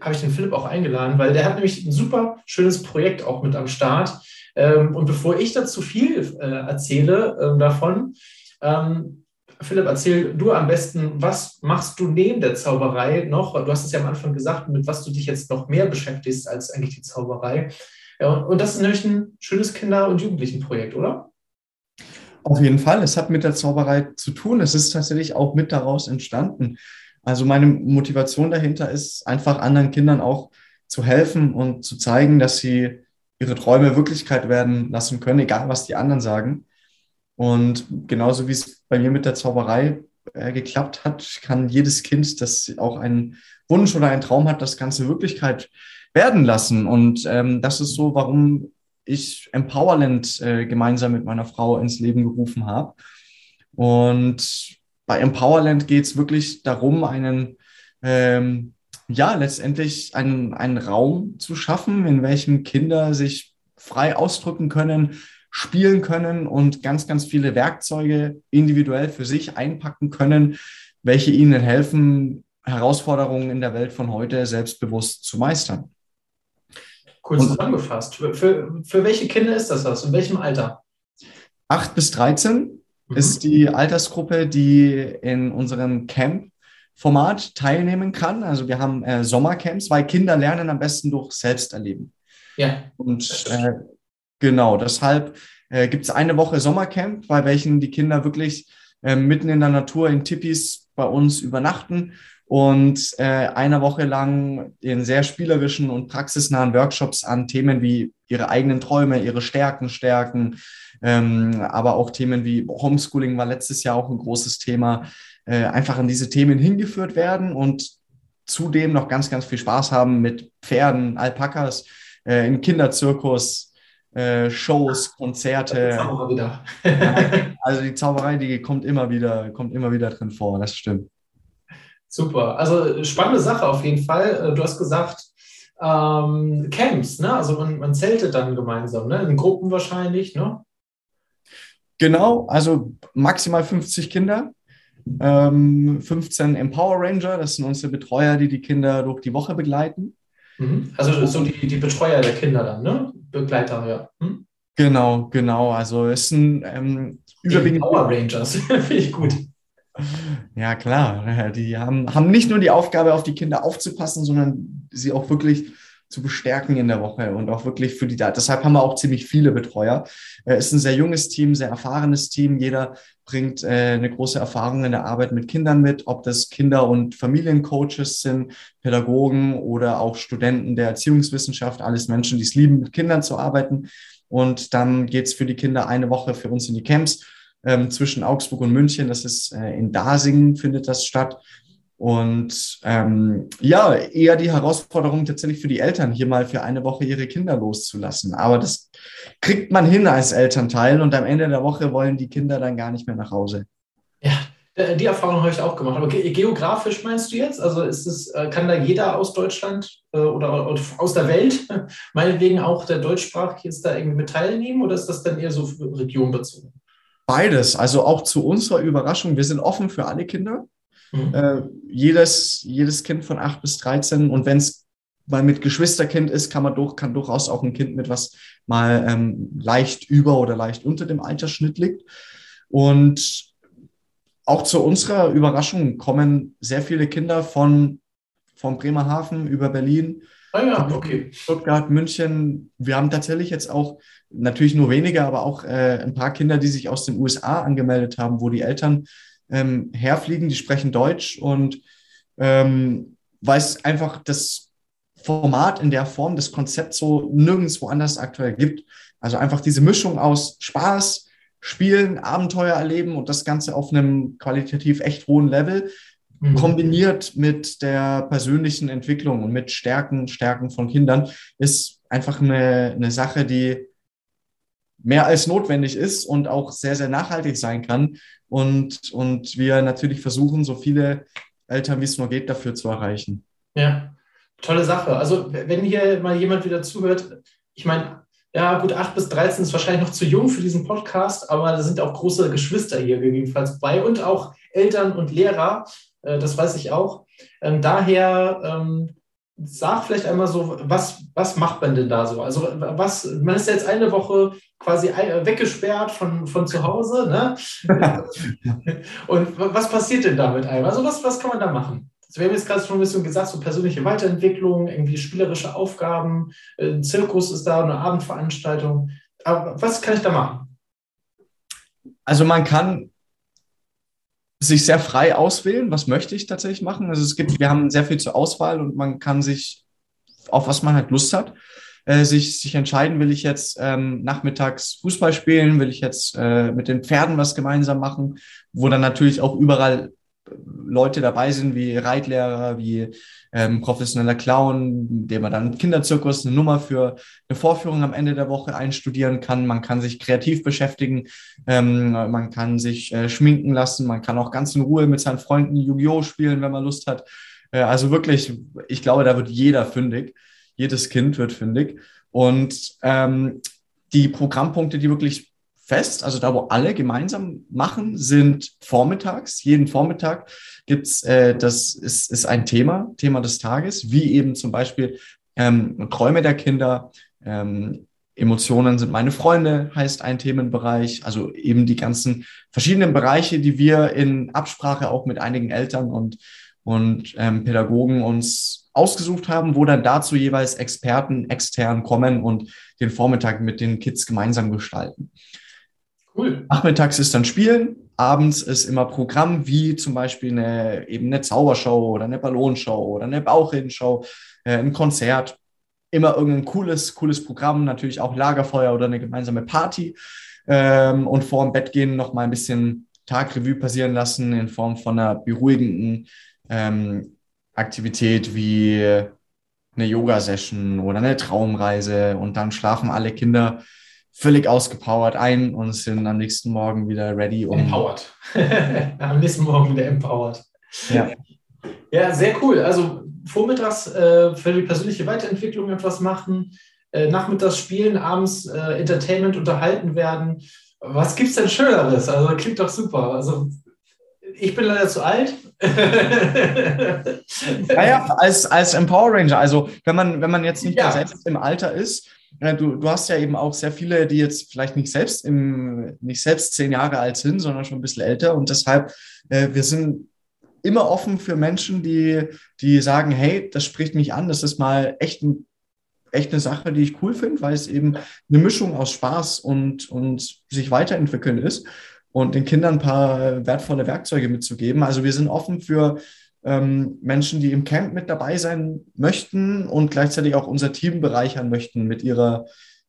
[SPEAKER 1] habe ich den Philipp auch eingeladen, weil der hat nämlich ein super schönes Projekt auch mit am Start. Ähm, und bevor ich dazu viel äh, erzähle ähm, davon, ähm, Philipp, erzähl du am besten, was machst du neben der Zauberei noch? Du hast es ja am Anfang gesagt, mit was du dich jetzt noch mehr beschäftigst als eigentlich die Zauberei. Und das ist nämlich ein schönes Kinder- und Jugendlichenprojekt, oder?
[SPEAKER 2] Auf jeden Fall. Es hat mit der Zauberei zu tun. Es ist tatsächlich auch mit daraus entstanden. Also meine Motivation dahinter ist einfach anderen Kindern auch zu helfen und zu zeigen, dass sie ihre Träume Wirklichkeit werden lassen können, egal was die anderen sagen. Und genauso wie es bei mir mit der Zauberei äh, geklappt hat, kann jedes Kind, das auch einen Wunsch oder einen Traum hat, das Ganze Wirklichkeit werden lassen. Und ähm, das ist so, warum ich Empowerland äh, gemeinsam mit meiner Frau ins Leben gerufen habe. Und bei Empowerland geht es wirklich darum, einen, ähm, ja, letztendlich einen, einen Raum zu schaffen, in welchem Kinder sich frei ausdrücken können, spielen können und ganz, ganz viele Werkzeuge individuell für sich einpacken können, welche ihnen helfen, Herausforderungen in der Welt von heute selbstbewusst zu meistern.
[SPEAKER 1] Kurz zusammengefasst, für, für, für welche Kinder ist das was? In welchem Alter?
[SPEAKER 2] 8 bis 13 mhm. ist die Altersgruppe, die in unserem Camp-Format teilnehmen kann. Also wir haben äh, Sommercamps, weil Kinder lernen am besten durch Selbsterleben. Ja. Und äh, genau, deshalb äh, gibt es eine Woche Sommercamp, bei welchen die Kinder wirklich äh, mitten in der Natur in Tippis bei uns übernachten und äh, eine Woche lang in sehr spielerischen und praxisnahen Workshops an Themen wie ihre eigenen Träume, ihre Stärken stärken, ähm, aber auch Themen wie Homeschooling war letztes Jahr auch ein großes Thema, äh, einfach an diese Themen hingeführt werden und zudem noch ganz, ganz viel Spaß haben mit Pferden, Alpakas, äh, im Kinderzirkus, äh, Shows, Konzerte. also die Zauberei, die kommt immer wieder, kommt immer wieder drin vor, das stimmt.
[SPEAKER 1] Super. Also spannende Sache auf jeden Fall. Äh, du hast gesagt, ähm, Camps, ne? Also man, man zeltet dann gemeinsam, ne? In Gruppen wahrscheinlich, ne?
[SPEAKER 2] Genau, also maximal 50 Kinder. Ähm, 15 Empower Ranger, das sind unsere Betreuer, die die Kinder durch die Woche begleiten.
[SPEAKER 1] Mhm. Also so die, die Betreuer der Kinder dann, ne? Begleiter, ja. Hm?
[SPEAKER 2] Genau, genau. Also es sind ähm,
[SPEAKER 1] überwiegend. Empower Rangers, finde ich gut.
[SPEAKER 2] Ja, klar. Die haben, haben nicht nur die Aufgabe, auf die Kinder aufzupassen, sondern sie auch wirklich zu bestärken in der Woche und auch wirklich für die da. Deshalb haben wir auch ziemlich viele Betreuer. Es ist ein sehr junges Team, sehr erfahrenes Team. Jeder bringt äh, eine große Erfahrung in der Arbeit mit Kindern mit, ob das Kinder- und Familiencoaches sind, Pädagogen oder auch Studenten der Erziehungswissenschaft, alles Menschen, die es lieben, mit Kindern zu arbeiten. Und dann geht's für die Kinder eine Woche für uns in die Camps ähm, zwischen Augsburg und München. Das ist äh, in Dasingen findet das statt. Und ähm, ja, eher die Herausforderung tatsächlich für die Eltern, hier mal für eine Woche ihre Kinder loszulassen. Aber das kriegt man hin als Elternteil und am Ende der Woche wollen die Kinder dann gar nicht mehr nach Hause.
[SPEAKER 1] Ja, die Erfahrung habe ich auch gemacht. Aber geografisch meinst du jetzt? Also ist es, äh, kann da jeder aus Deutschland äh, oder aus der Welt, meinetwegen auch der deutschsprachige, jetzt da irgendwie mit teilnehmen oder ist das dann eher so regionbezogen?
[SPEAKER 2] Beides. Also auch zu unserer Überraschung, wir sind offen für alle Kinder. Mhm. Äh, jedes, jedes Kind von 8 bis 13 und wenn es mal mit Geschwisterkind ist, kann man durch, kann durchaus auch ein Kind mit was mal ähm, leicht über oder leicht unter dem Altersschnitt liegt. Und auch zu unserer Überraschung kommen sehr viele Kinder von, von Bremerhaven über Berlin,
[SPEAKER 1] Ah ja, okay.
[SPEAKER 2] Stuttgart, München. Wir haben tatsächlich jetzt auch, natürlich nur wenige, aber auch äh, ein paar Kinder, die sich aus den USA angemeldet haben, wo die Eltern ähm, herfliegen, die sprechen Deutsch und ähm, weil es einfach das Format in der Form, das Konzept so nirgendwo anders aktuell gibt. Also einfach diese Mischung aus Spaß, Spielen, Abenteuer erleben und das Ganze auf einem qualitativ echt hohen Level mhm. kombiniert mit der persönlichen Entwicklung und mit Stärken, Stärken von Kindern, ist einfach eine, eine Sache, die mehr als notwendig ist und auch sehr, sehr nachhaltig sein kann. Und, und wir natürlich versuchen, so viele Eltern, wie es nur geht, dafür zu erreichen.
[SPEAKER 1] Ja, tolle Sache. Also wenn hier mal jemand wieder zuhört, ich meine, ja gut, 8 bis 13 ist wahrscheinlich noch zu jung für diesen Podcast, aber da sind auch große Geschwister hier gegebenenfalls bei und auch Eltern und Lehrer. Äh, das weiß ich auch. Ähm, daher ähm, sag vielleicht einmal so, was, was macht man denn da so? Also was, man ist jetzt eine Woche quasi weggesperrt von, von zu Hause, ne? Und was passiert denn da mit einem? Also was, was kann man da machen? wir haben jetzt gerade schon ein bisschen gesagt, so persönliche Weiterentwicklung, irgendwie spielerische Aufgaben, ein äh, Zirkus ist da, eine Abendveranstaltung. Aber was kann ich da machen?
[SPEAKER 2] Also man kann sich sehr frei auswählen, was möchte ich tatsächlich machen. Also es gibt, wir haben sehr viel zur Auswahl und man kann sich auf was man halt Lust hat, äh, sich, sich entscheiden, will ich jetzt ähm, nachmittags Fußball spielen, will ich jetzt äh, mit den Pferden was gemeinsam machen, wo dann natürlich auch überall Leute dabei sind, wie Reitlehrer, wie ähm, professioneller Clown, dem man dann Kinderzirkus eine Nummer für eine Vorführung am Ende der Woche einstudieren kann. Man kann sich kreativ beschäftigen, ähm, man kann sich äh, schminken lassen, man kann auch ganz in Ruhe mit seinen Freunden Yu-Gi-Oh! spielen, wenn man Lust hat. Äh, also wirklich, ich glaube, da wird jeder fündig. Jedes Kind wird fündig. Und ähm, die Programmpunkte, die wirklich fest, also da, wo alle gemeinsam machen, sind vormittags. Jeden Vormittag gibt's, äh, das ist, ist ein Thema, Thema des Tages, wie eben zum Beispiel ähm, Träume der Kinder, ähm, Emotionen sind meine Freunde, heißt ein Themenbereich. Also eben die ganzen verschiedenen Bereiche, die wir in Absprache auch mit einigen Eltern und, und ähm, Pädagogen uns ausgesucht haben, wo dann dazu jeweils Experten extern kommen und den Vormittag mit den Kids gemeinsam gestalten. Cool. Nachmittags ist dann Spielen, abends ist immer Programm, wie zum Beispiel eine, eben eine Zaubershow oder eine Ballonshow oder eine Bauchredenshow, äh, ein Konzert. Immer irgendein cooles, cooles Programm, natürlich auch Lagerfeuer oder eine gemeinsame Party. Ähm, und vor dem Bett gehen noch mal ein bisschen Tagrevue passieren lassen in Form von einer beruhigenden ähm, Aktivität wie eine Yoga-Session oder eine Traumreise. Und dann schlafen alle Kinder völlig ausgepowert ein und sind am nächsten Morgen wieder ready.
[SPEAKER 1] Um empowered. am nächsten Morgen wieder empowered. Ja. Ja, sehr cool. Also vormittags äh, für die persönliche Weiterentwicklung etwas machen, äh, nachmittags spielen, abends äh, Entertainment unterhalten werden. Was gibt's denn Schöneres? Also klingt doch super. Also ich bin leider zu alt.
[SPEAKER 2] naja, als, als Empower Ranger, also wenn man, wenn man jetzt nicht ja. selbst im Alter ist, Du, du hast ja eben auch sehr viele, die jetzt vielleicht nicht selbst im, nicht selbst zehn Jahre alt sind, sondern schon ein bisschen älter. Und deshalb, äh, wir sind immer offen für Menschen, die, die sagen, hey, das spricht mich an, das ist mal echt, ein, echt eine Sache, die ich cool finde, weil es eben eine Mischung aus Spaß und, und sich weiterentwickeln ist und den Kindern ein paar wertvolle Werkzeuge mitzugeben. Also wir sind offen für ähm, Menschen, die im Camp mit dabei sein möchten und gleichzeitig auch unser Team bereichern möchten mit ihrer,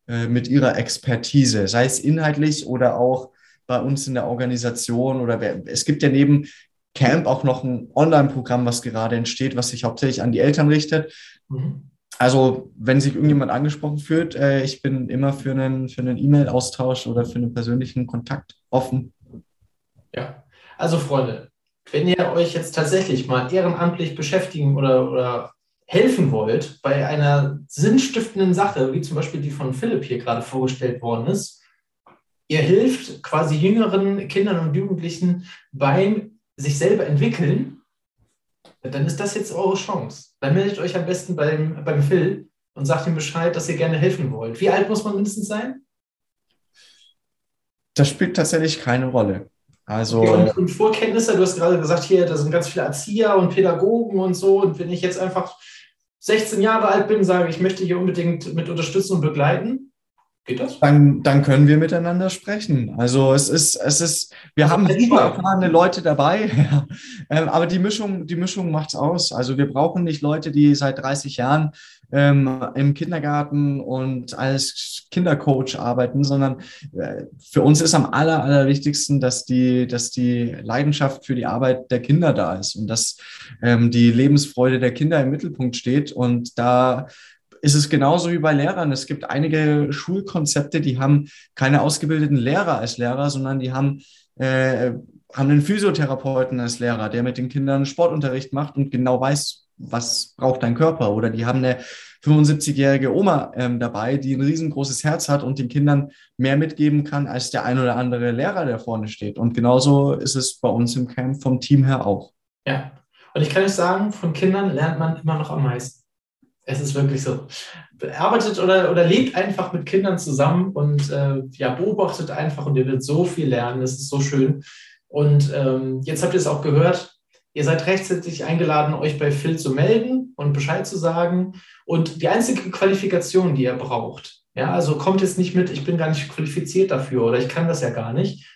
[SPEAKER 2] äh, mit ihrer Expertise, sei es inhaltlich oder auch bei uns in der Organisation oder wer, es gibt ja neben Camp auch noch ein Online-Programm, was gerade entsteht, was sich hauptsächlich an die Eltern richtet. Mhm. Also, wenn sich irgendjemand angesprochen fühlt, äh, ich bin immer für einen, für einen E-Mail-Austausch oder für einen persönlichen Kontakt offen.
[SPEAKER 1] Ja, also Freunde, wenn ihr euch jetzt tatsächlich mal ehrenamtlich beschäftigen oder, oder helfen wollt bei einer sinnstiftenden Sache, wie zum Beispiel die von Philipp hier gerade vorgestellt worden ist, ihr hilft quasi jüngeren Kindern und Jugendlichen beim sich selber entwickeln, dann ist das jetzt eure Chance. Dann meldet euch am besten beim, beim Phil und sagt ihm Bescheid, dass ihr gerne helfen wollt. Wie alt muss man mindestens sein?
[SPEAKER 2] Das spielt tatsächlich keine Rolle. Also,
[SPEAKER 1] okay, und, und, Vorkenntnisse, du hast gerade gesagt, hier, da sind ganz viele Erzieher und Pädagogen und so. Und wenn ich jetzt einfach 16 Jahre alt bin, sage ich möchte hier unbedingt mit unterstützen und begleiten,
[SPEAKER 2] Geht das? Dann, dann können wir miteinander sprechen. Also es ist, es ist, wir haben super erfahrene Leute dabei, ähm, aber die Mischung, die Mischung macht's aus. Also wir brauchen nicht Leute, die seit 30 Jahren ähm, im Kindergarten und als Kindercoach arbeiten, sondern äh, für uns ist am aller, allerwichtigsten, dass die, dass die Leidenschaft für die Arbeit der Kinder da ist und dass ähm, die Lebensfreude der Kinder im Mittelpunkt steht und da ist es genauso wie bei Lehrern. Es gibt einige Schulkonzepte, die haben keine ausgebildeten Lehrer als Lehrer, sondern die haben, äh, haben einen Physiotherapeuten als Lehrer, der mit den Kindern Sportunterricht macht und genau weiß, was braucht dein Körper. Oder die haben eine 75-jährige Oma ähm, dabei, die ein riesengroßes Herz hat und den Kindern mehr mitgeben kann als der ein oder andere Lehrer, der vorne steht. Und genauso ist es bei uns im Camp vom Team her auch.
[SPEAKER 1] Ja, und ich kann euch sagen, von Kindern lernt man immer noch am meisten. Es ist wirklich so. Arbeitet oder, oder lebt einfach mit Kindern zusammen und äh, ja, beobachtet einfach und ihr werdet so viel lernen. Das ist so schön. Und ähm, jetzt habt ihr es auch gehört. Ihr seid rechtzeitig eingeladen, euch bei Phil zu melden und Bescheid zu sagen. Und die einzige Qualifikation, die ihr braucht, ja, also kommt jetzt nicht mit, ich bin gar nicht qualifiziert dafür oder ich kann das ja gar nicht.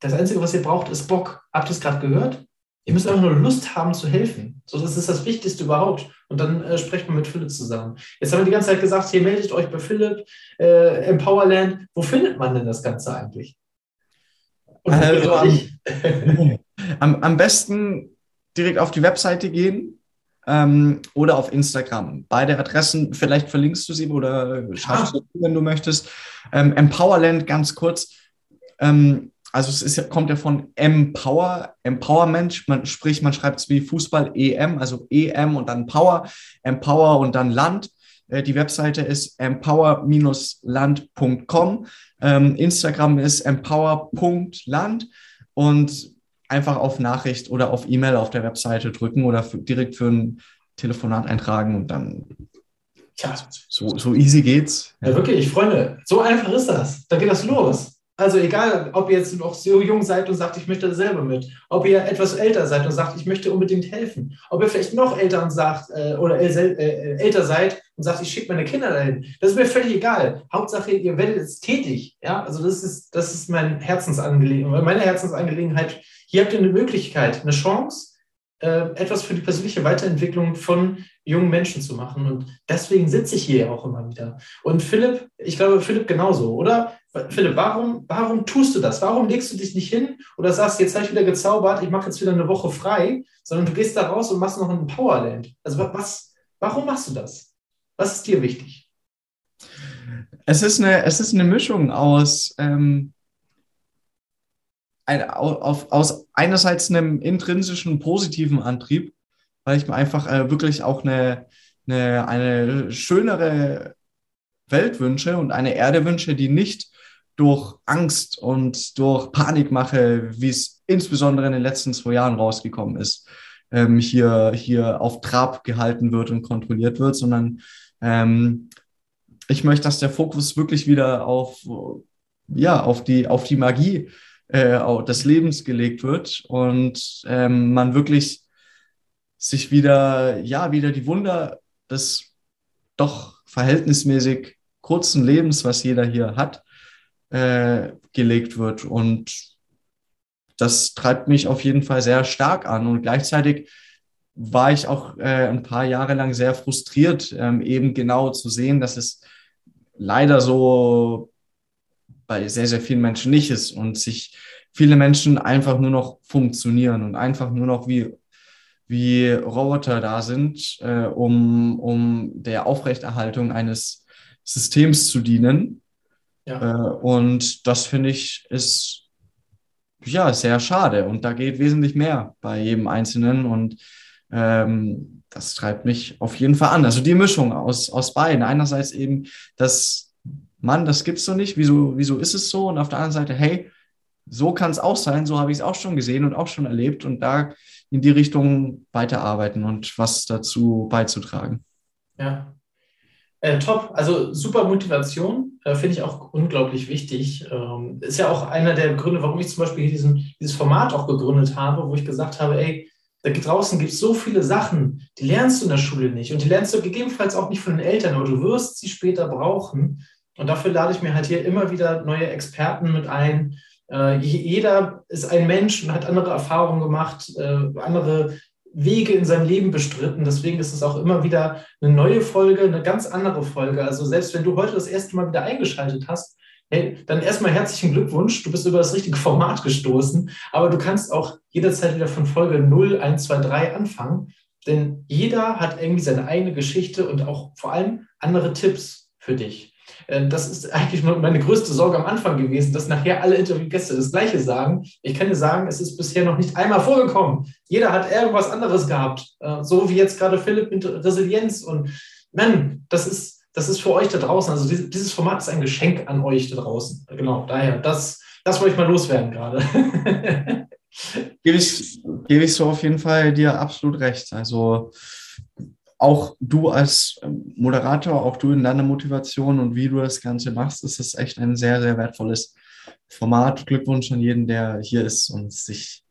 [SPEAKER 1] Das Einzige, was ihr braucht, ist Bock. Habt ihr es gerade gehört? Ihr müsst einfach nur Lust haben zu helfen. So, das ist das Wichtigste überhaupt. Und dann äh, sprecht man mit Philipp zusammen. Jetzt haben wir die ganze Zeit gesagt, hier meldet euch bei Philipp, äh, Empowerland. Wo findet man denn das Ganze eigentlich?
[SPEAKER 2] Also am, am, am, besten direkt auf die Webseite gehen ähm, oder auf Instagram. Beide Adressen, vielleicht verlinkst du sie oder schreibst ah. du, wenn du möchtest. Ähm, Empowerland, ganz kurz. Ähm, also es ist, kommt ja von Empower, Empowerment, man, sprich, man schreibt es wie Fußball EM, also EM und dann Power, Empower und dann Land. Äh, die Webseite ist empower-land.com. Ähm, Instagram ist empower.land und einfach auf Nachricht oder auf E-Mail auf der Webseite drücken oder für, direkt für ein Telefonat eintragen und dann Tja. So, so easy geht's.
[SPEAKER 1] Ja. ja, wirklich, Freunde, so einfach ist das. Da geht das los. Also egal, ob ihr jetzt noch so jung seid und sagt, ich möchte selber mit, ob ihr etwas älter seid und sagt, ich möchte unbedingt helfen, ob ihr vielleicht noch älter und sagt äh, oder äh, äh, älter seid und sagt, ich schicke meine Kinder dahin. Das ist mir völlig egal. Hauptsache, ihr werdet jetzt tätig. Ja, also das ist das ist mein Herzensangelegenheit, meine Herzensangelegenheit. Hier habt ihr eine Möglichkeit, eine Chance, äh, etwas für die persönliche Weiterentwicklung von jungen Menschen zu machen. Und deswegen sitze ich hier auch immer wieder. Und Philipp, ich glaube, Philipp genauso, oder? Philipp, warum, warum tust du das? Warum legst du dich nicht hin oder sagst, jetzt habe ich wieder gezaubert, ich mache jetzt wieder eine Woche frei, sondern du gehst da raus und machst noch ein Powerland? Also was, warum machst du das? Was ist dir wichtig?
[SPEAKER 2] Es ist eine, es ist eine Mischung aus, ähm, ein, auf, aus einerseits einem intrinsischen positiven Antrieb, weil ich mir einfach äh, wirklich auch eine, eine, eine schönere Welt wünsche und eine Erde wünsche, die nicht durch Angst und durch Panikmache, wie es insbesondere in den letzten zwei Jahren rausgekommen ist, ähm, hier, hier auf Trab gehalten wird und kontrolliert wird, sondern ähm, ich möchte, dass der Fokus wirklich wieder auf, ja, auf, die, auf die Magie äh, des Lebens gelegt wird und ähm, man wirklich sich wieder, ja, wieder die Wunder des doch verhältnismäßig kurzen Lebens, was jeder hier hat, äh, gelegt wird. Und das treibt mich auf jeden Fall sehr stark an. Und gleichzeitig war ich auch äh, ein paar Jahre lang sehr frustriert, ähm, eben genau zu sehen, dass es leider so bei sehr, sehr vielen Menschen nicht ist und sich viele Menschen einfach nur noch funktionieren und einfach nur noch wie, wie Roboter da sind, äh, um, um der Aufrechterhaltung eines Systems zu dienen. Ja. Äh, und das finde ich ist ja sehr schade. Und da geht wesentlich mehr bei jedem Einzelnen. Und ähm, das treibt mich auf jeden Fall an. Also die Mischung aus, aus beiden. Einerseits eben, dass, Mann, das gibt's so nicht. Wieso, wieso ist es so? Und auf der anderen Seite, hey, so kann es auch sein. So habe ich es auch schon gesehen und auch schon erlebt. Und da in die Richtung weiterarbeiten und was dazu beizutragen.
[SPEAKER 1] Ja, äh, top, also super Motivation, äh, finde ich auch unglaublich wichtig. Ähm, ist ja auch einer der Gründe, warum ich zum Beispiel diesen, dieses Format auch gegründet habe, wo ich gesagt habe, ey, da draußen gibt es so viele Sachen, die lernst du in der Schule nicht und die lernst du gegebenenfalls auch nicht von den Eltern, aber du wirst sie später brauchen. Und dafür lade ich mir halt hier immer wieder neue Experten mit ein. Äh, jeder ist ein Mensch und hat andere Erfahrungen gemacht, äh, andere Wege in seinem Leben bestritten. Deswegen ist es auch immer wieder eine neue Folge, eine ganz andere Folge. Also selbst wenn du heute das erste Mal wieder eingeschaltet hast, hey, dann erstmal herzlichen Glückwunsch. Du bist über das richtige Format gestoßen. Aber du kannst auch jederzeit wieder von Folge 0, 1, 2, 3 anfangen. Denn jeder hat irgendwie seine eigene Geschichte und auch vor allem andere Tipps für dich. Äh, das ist eigentlich meine größte Sorge am Anfang gewesen, dass nachher alle Interviewgäste das Gleiche sagen. Ich kann dir sagen, es ist bisher noch nicht einmal vorgekommen. Jeder hat irgendwas anderes gehabt. Äh, so wie jetzt gerade Philipp mit Resilienz. Und man, das ist, das ist für euch da draußen. Also dieses Format ist ein Geschenk an euch da draußen. Genau, daher, das, das wollte ich mal loswerden gerade.
[SPEAKER 2] gebe ich, gebe ich so auf jeden Fall dir absolut recht. Also auch du als ähm, Moderator, auch du in deiner Motivation und wie du das Ganze machst, ist es echt ein sehr, sehr wertvolles Format. Glückwunsch an jeden, der hier ist und sich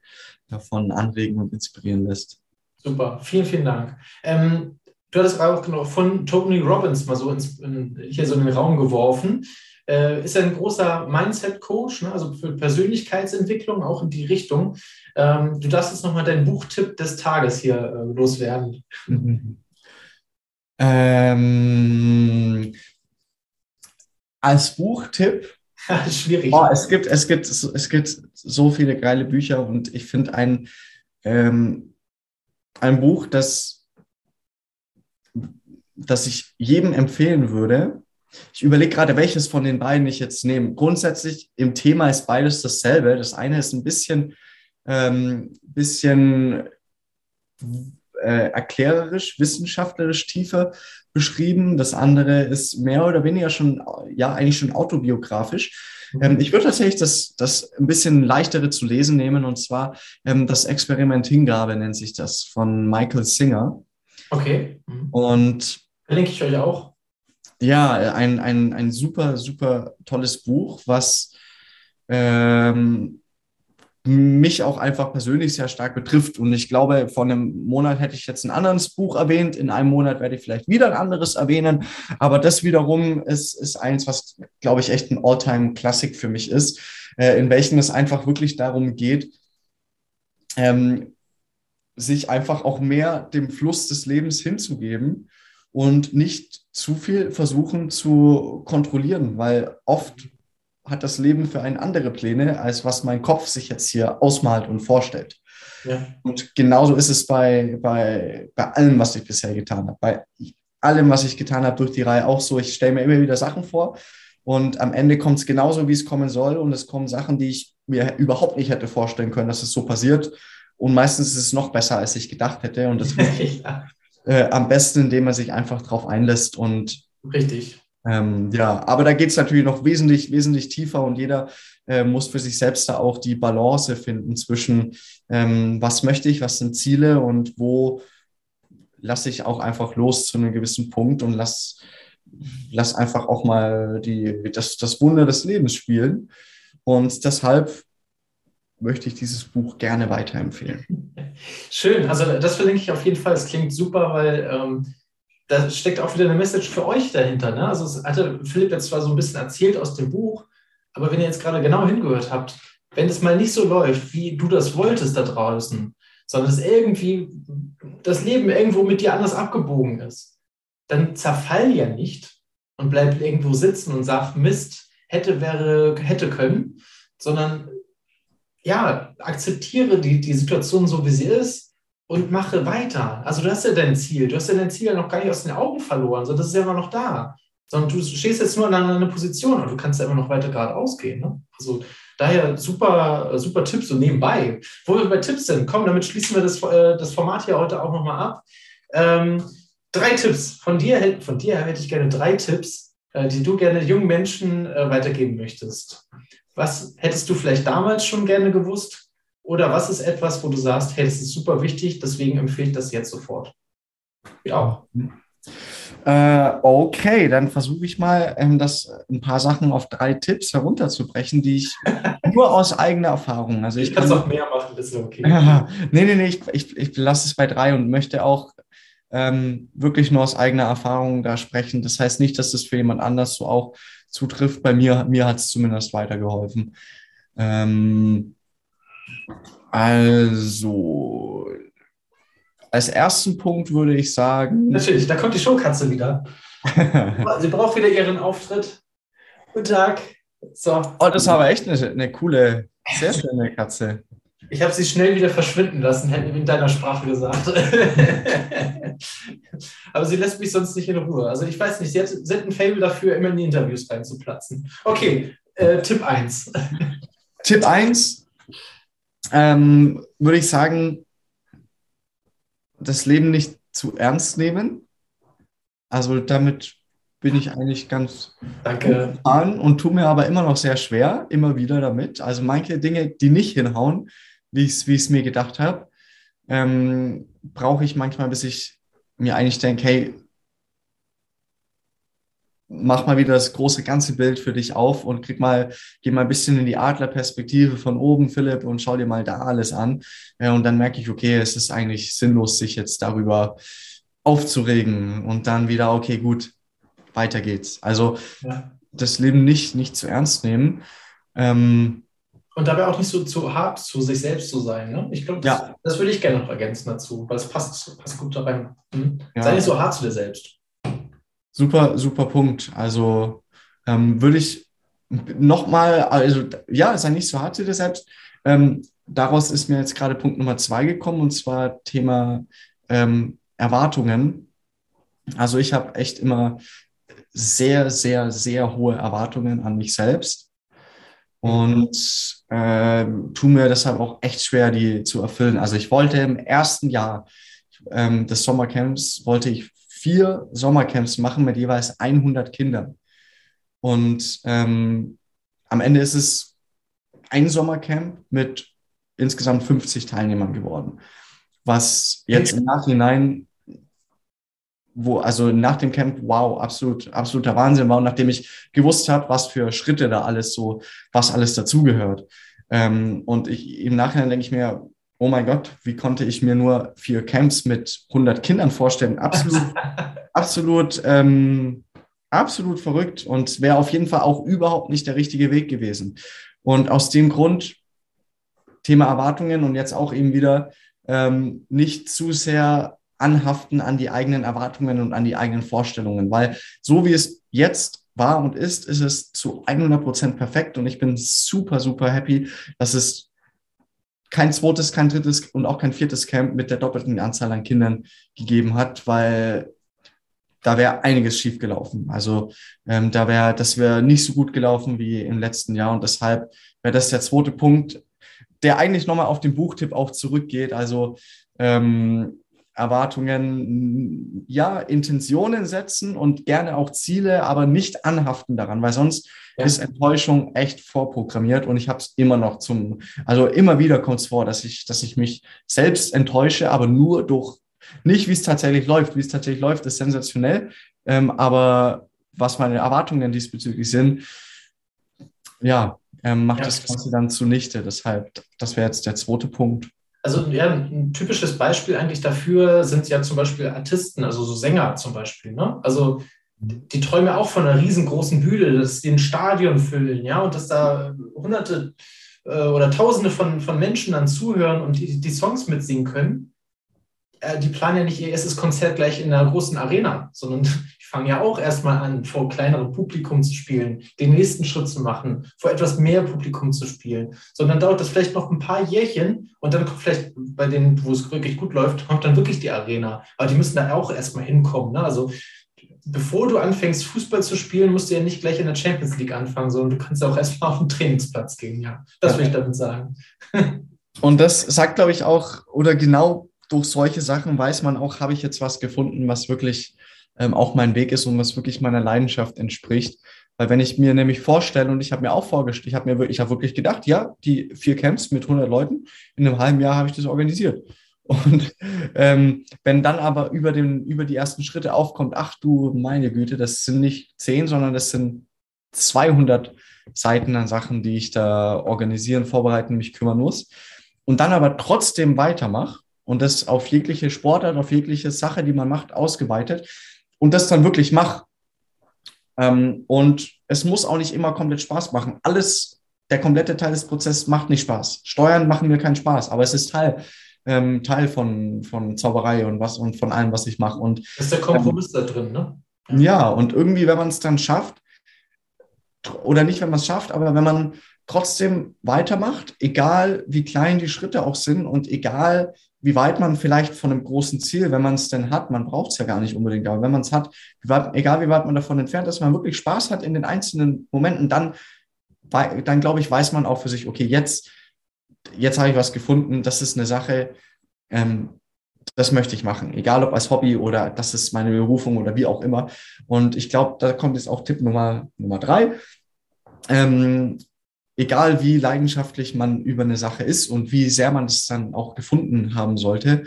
[SPEAKER 2] davon anregen und inspirieren lässt.
[SPEAKER 1] Super, vielen, vielen Dank. Ähm, du hattest gerade auch genau von Tony Robbins mal so ins, in, hier so in den Raum geworfen. Äh, ist ein großer Mindset-Coach, ne? also für Persönlichkeitsentwicklung auch in die Richtung. Ähm, du darfst jetzt nochmal deinen Buchtipp des Tages hier äh, loswerden. Mhm.
[SPEAKER 2] Ähm, als Buchtipp.
[SPEAKER 1] Schwierig.
[SPEAKER 2] Oh, es, gibt, es, gibt, es gibt so viele geile Bücher und ich finde ein, ähm, ein Buch, das, das ich jedem empfehlen würde. Ich überlege gerade, welches von den beiden ich jetzt nehme. Grundsätzlich im Thema ist beides dasselbe. Das eine ist ein bisschen, ähm, bisschen äh, erklärerisch, wissenschaftlerisch tiefer beschrieben. Das andere ist mehr oder weniger schon, ja, eigentlich schon autobiografisch. Mhm. Ähm, ich würde tatsächlich das, das ein bisschen leichtere zu lesen nehmen, und zwar ähm, das Experiment Hingabe nennt sich das von Michael Singer.
[SPEAKER 1] Okay.
[SPEAKER 2] Mhm. Und
[SPEAKER 1] verlinke ich euch auch.
[SPEAKER 2] Ja, ein, ein, ein super, super tolles Buch, was ähm, mich auch einfach persönlich sehr stark betrifft. Und ich glaube, vor einem Monat hätte ich jetzt ein anderes Buch erwähnt. In einem Monat werde ich vielleicht wieder ein anderes erwähnen. Aber das wiederum ist, ist eins, was, glaube ich, echt ein All-Time-Klassik für mich ist, äh, in welchem es einfach wirklich darum geht, ähm, sich einfach auch mehr dem Fluss des Lebens hinzugeben und nicht zu viel versuchen zu kontrollieren, weil oft hat das Leben für einen andere Pläne, als was mein Kopf sich jetzt hier ausmalt und vorstellt. Ja. Und genauso ist es bei, bei, bei allem, was ich bisher getan habe. Bei allem, was ich getan habe durch die Reihe auch so. Ich stelle mir immer wieder Sachen vor und am Ende kommt es genauso, wie es kommen soll. Und es kommen Sachen, die ich mir überhaupt nicht hätte vorstellen können, dass es so passiert. Und meistens ist es noch besser, als ich gedacht hätte. Und das ja. äh, am besten, indem man sich einfach drauf einlässt und
[SPEAKER 1] Richtig.
[SPEAKER 2] Ähm, ja, aber da geht es natürlich noch wesentlich, wesentlich tiefer und jeder äh, muss für sich selbst da auch die Balance finden zwischen, ähm, was möchte ich, was sind Ziele und wo lasse ich auch einfach los zu einem gewissen Punkt und lass, lass einfach auch mal die, das, das Wunder des Lebens spielen. Und deshalb möchte ich dieses Buch gerne weiterempfehlen.
[SPEAKER 1] Schön, also das verlinke ich auf jeden Fall. Es klingt super, weil ähm, da steckt auch wieder eine Message für euch dahinter. Ne? Also, es hatte Philipp jetzt zwar so ein bisschen erzählt aus dem Buch, aber wenn ihr jetzt gerade genau hingehört habt, wenn es mal nicht so läuft, wie du das wolltest da draußen, sondern dass irgendwie das Leben irgendwo mit dir anders abgebogen ist, dann zerfall ja nicht und bleib irgendwo sitzen und sag, Mist, hätte, wäre, hätte können, sondern ja, akzeptiere die, die Situation so, wie sie ist und mache weiter. Also du hast ja dein Ziel, du hast ja dein Ziel ja noch gar nicht aus den Augen verloren, sondern das ist ja immer noch da. Sondern du stehst jetzt nur in einer Position und du kannst ja immer noch weiter geradeaus gehen. Ne? Also daher super, super Tipps so nebenbei. Wo wir bei Tipps sind, komm, damit schließen wir das, äh, das Format hier heute auch nochmal ab. Ähm, drei Tipps. Von dir, von dir hätte ich gerne drei Tipps, äh, die du gerne jungen Menschen äh, weitergeben möchtest. Was hättest du vielleicht damals schon gerne gewusst? Oder was ist etwas, wo du sagst, hey, das ist super wichtig, deswegen empfehle ich das jetzt sofort?
[SPEAKER 2] Ja. Äh, okay, dann versuche ich mal, ähm, das ein paar Sachen auf drei Tipps herunterzubrechen, die ich nur aus eigener Erfahrung. Also ich, ich kann es auch mehr machen, das ist okay. nee, nee, nee, ich, ich, ich lasse es bei drei und möchte auch ähm, wirklich nur aus eigener Erfahrung da sprechen. Das heißt nicht, dass das für jemand anders so auch zutrifft. Bei mir, mir hat es zumindest weitergeholfen. Ähm, also, als ersten Punkt würde ich sagen.
[SPEAKER 1] Natürlich, da kommt die Showkatze wieder. Sie braucht wieder ihren Auftritt. Guten Tag.
[SPEAKER 2] So. Oh, das war aber echt eine, eine coole, sehr schöne Katze.
[SPEAKER 1] Ich habe sie schnell wieder verschwinden lassen, hätte ich in deiner Sprache gesagt. aber sie lässt mich sonst nicht in Ruhe. Also ich weiß nicht, sie hat, sie hat ein Fable dafür, immer in die Interviews reinzuplatzen. Okay, äh, Tipp 1.
[SPEAKER 2] Tipp 1, ähm, würde ich sagen, das Leben nicht zu ernst nehmen. Also damit bin ich eigentlich ganz
[SPEAKER 1] Danke.
[SPEAKER 2] an und tue mir aber immer noch sehr schwer, immer wieder damit. Also manche Dinge, die nicht hinhauen, wie ich es mir gedacht habe, ähm, brauche ich manchmal, bis ich mir eigentlich denke, hey, mach mal wieder das große ganze Bild für dich auf und krieg mal, geh mal ein bisschen in die Adlerperspektive von oben, Philipp, und schau dir mal da alles an. Und dann merke ich, okay, es ist eigentlich sinnlos, sich jetzt darüber aufzuregen und dann wieder, okay, gut, weiter geht's. Also ja. das Leben nicht, nicht zu ernst nehmen. Ähm,
[SPEAKER 1] und dabei auch nicht so zu hart zu sich selbst zu sein. Ne? Ich glaube, das, ja. das würde ich gerne noch ergänzen dazu, weil es passt, passt gut da rein. Hm? Ja. Sei nicht so hart zu dir selbst.
[SPEAKER 2] Super, super Punkt. Also ähm, würde ich nochmal, also ja, sei nicht so hart zu dir selbst. Ähm, daraus ist mir jetzt gerade Punkt Nummer zwei gekommen und zwar Thema ähm, Erwartungen. Also ich habe echt immer sehr, sehr, sehr hohe Erwartungen an mich selbst und äh, tu mir deshalb auch echt schwer, die zu erfüllen. Also ich wollte im ersten Jahr ähm, des Sommercamps, wollte ich vier Sommercamps machen mit jeweils 100 Kindern. Und ähm, am Ende ist es ein Sommercamp mit insgesamt 50 Teilnehmern geworden. Was jetzt im Nachhinein wo, also nach dem Camp, wow, absolut, absoluter Wahnsinn war. Und nachdem ich gewusst habe, was für Schritte da alles so, was alles dazugehört. Ähm, und ich, im Nachhinein denke ich mir, oh mein Gott, wie konnte ich mir nur vier Camps mit 100 Kindern vorstellen? Absolut, absolut, ähm, absolut verrückt und wäre auf jeden Fall auch überhaupt nicht der richtige Weg gewesen. Und aus dem Grund, Thema Erwartungen und jetzt auch eben wieder ähm, nicht zu sehr anhaften an die eigenen Erwartungen und an die eigenen Vorstellungen, weil so wie es jetzt war und ist, ist es zu 100 Prozent perfekt und ich bin super, super happy, dass es kein zweites, kein drittes und auch kein viertes Camp mit der doppelten Anzahl an Kindern gegeben hat, weil da wäre einiges schief gelaufen. Also ähm, da wäre, das wäre nicht so gut gelaufen wie im letzten Jahr und deshalb wäre das der zweite Punkt, der eigentlich nochmal auf den Buchtipp auch zurückgeht. Also ähm, Erwartungen, ja, Intentionen setzen und gerne auch Ziele, aber nicht anhaften daran, weil sonst ja. ist Enttäuschung echt vorprogrammiert und ich habe es immer noch zum, also immer wieder kommt es vor, dass ich, dass ich mich selbst enttäusche, aber nur durch, nicht wie es tatsächlich läuft. Wie es tatsächlich läuft, ist sensationell, ähm, aber was meine Erwartungen diesbezüglich sind, ja, ähm, macht ja, das Ganze dann zunichte. Deshalb, das wäre jetzt der zweite Punkt.
[SPEAKER 1] Also ja, ein typisches Beispiel eigentlich dafür sind ja zum Beispiel Artisten, also so Sänger zum Beispiel. Ne? Also die träumen auch von einer riesengroßen Bühne, dass die ein Stadion füllen, ja, und dass da hunderte äh, oder tausende von, von Menschen dann zuhören und die, die Songs mitsingen können. Äh, die planen ja nicht ihr erstes Konzert gleich in einer großen Arena, sondern fange ja auch erstmal an, vor kleinerem Publikum zu spielen, den nächsten Schritt zu machen, vor etwas mehr Publikum zu spielen. Sondern dauert das vielleicht noch ein paar Jährchen und dann kommt vielleicht bei denen, wo es wirklich gut läuft, kommt dann wirklich die Arena. Aber die müssen da auch erstmal hinkommen. Ne? Also bevor du anfängst, Fußball zu spielen, musst du ja nicht gleich in der Champions League anfangen, sondern du kannst ja auch erstmal auf den Trainingsplatz gehen. Ja, das will ich damit sagen.
[SPEAKER 2] Und das sagt, glaube ich, auch, oder genau durch solche Sachen weiß man auch, habe ich jetzt was gefunden, was wirklich ähm, auch mein Weg ist und was wirklich meiner Leidenschaft entspricht. Weil wenn ich mir nämlich vorstelle, und ich habe mir auch vorgestellt, ich habe mir wirklich, ich habe wirklich gedacht, ja, die vier Camps mit 100 Leuten, in einem halben Jahr habe ich das organisiert. Und ähm, wenn dann aber über, den, über die ersten Schritte aufkommt, ach du meine Güte, das sind nicht zehn, sondern das sind 200 Seiten an Sachen, die ich da organisieren, vorbereiten, mich kümmern muss. Und dann aber trotzdem weitermache und das auf jegliche Sportart, auf jegliche Sache, die man macht, ausgeweitet, und das dann wirklich mache. Ähm, und es muss auch nicht immer komplett Spaß machen. Alles, der komplette Teil des Prozesses macht nicht Spaß. Steuern machen mir keinen Spaß, aber es ist Teil, ähm, Teil von, von Zauberei und was und von allem, was ich mache. Und
[SPEAKER 1] das ist der Kompromiss ähm, da drin, ne?
[SPEAKER 2] Ja, und irgendwie, wenn man es dann schafft, oder nicht, wenn man es schafft, aber wenn man trotzdem weitermacht, egal wie klein die Schritte auch sind und egal wie weit man vielleicht von einem großen Ziel, wenn man es denn hat, man braucht es ja gar nicht unbedingt, aber wenn man es hat, egal wie weit man davon entfernt ist, man wirklich Spaß hat in den einzelnen Momenten, dann, dann glaube ich, weiß man auch für sich, okay, jetzt, jetzt habe ich was gefunden, das ist eine Sache, ähm, das möchte ich machen, egal ob als Hobby oder das ist meine Berufung oder wie auch immer. Und ich glaube, da kommt jetzt auch Tipp Nummer, Nummer drei. Ähm, egal wie leidenschaftlich man über eine Sache ist und wie sehr man es dann auch gefunden haben sollte,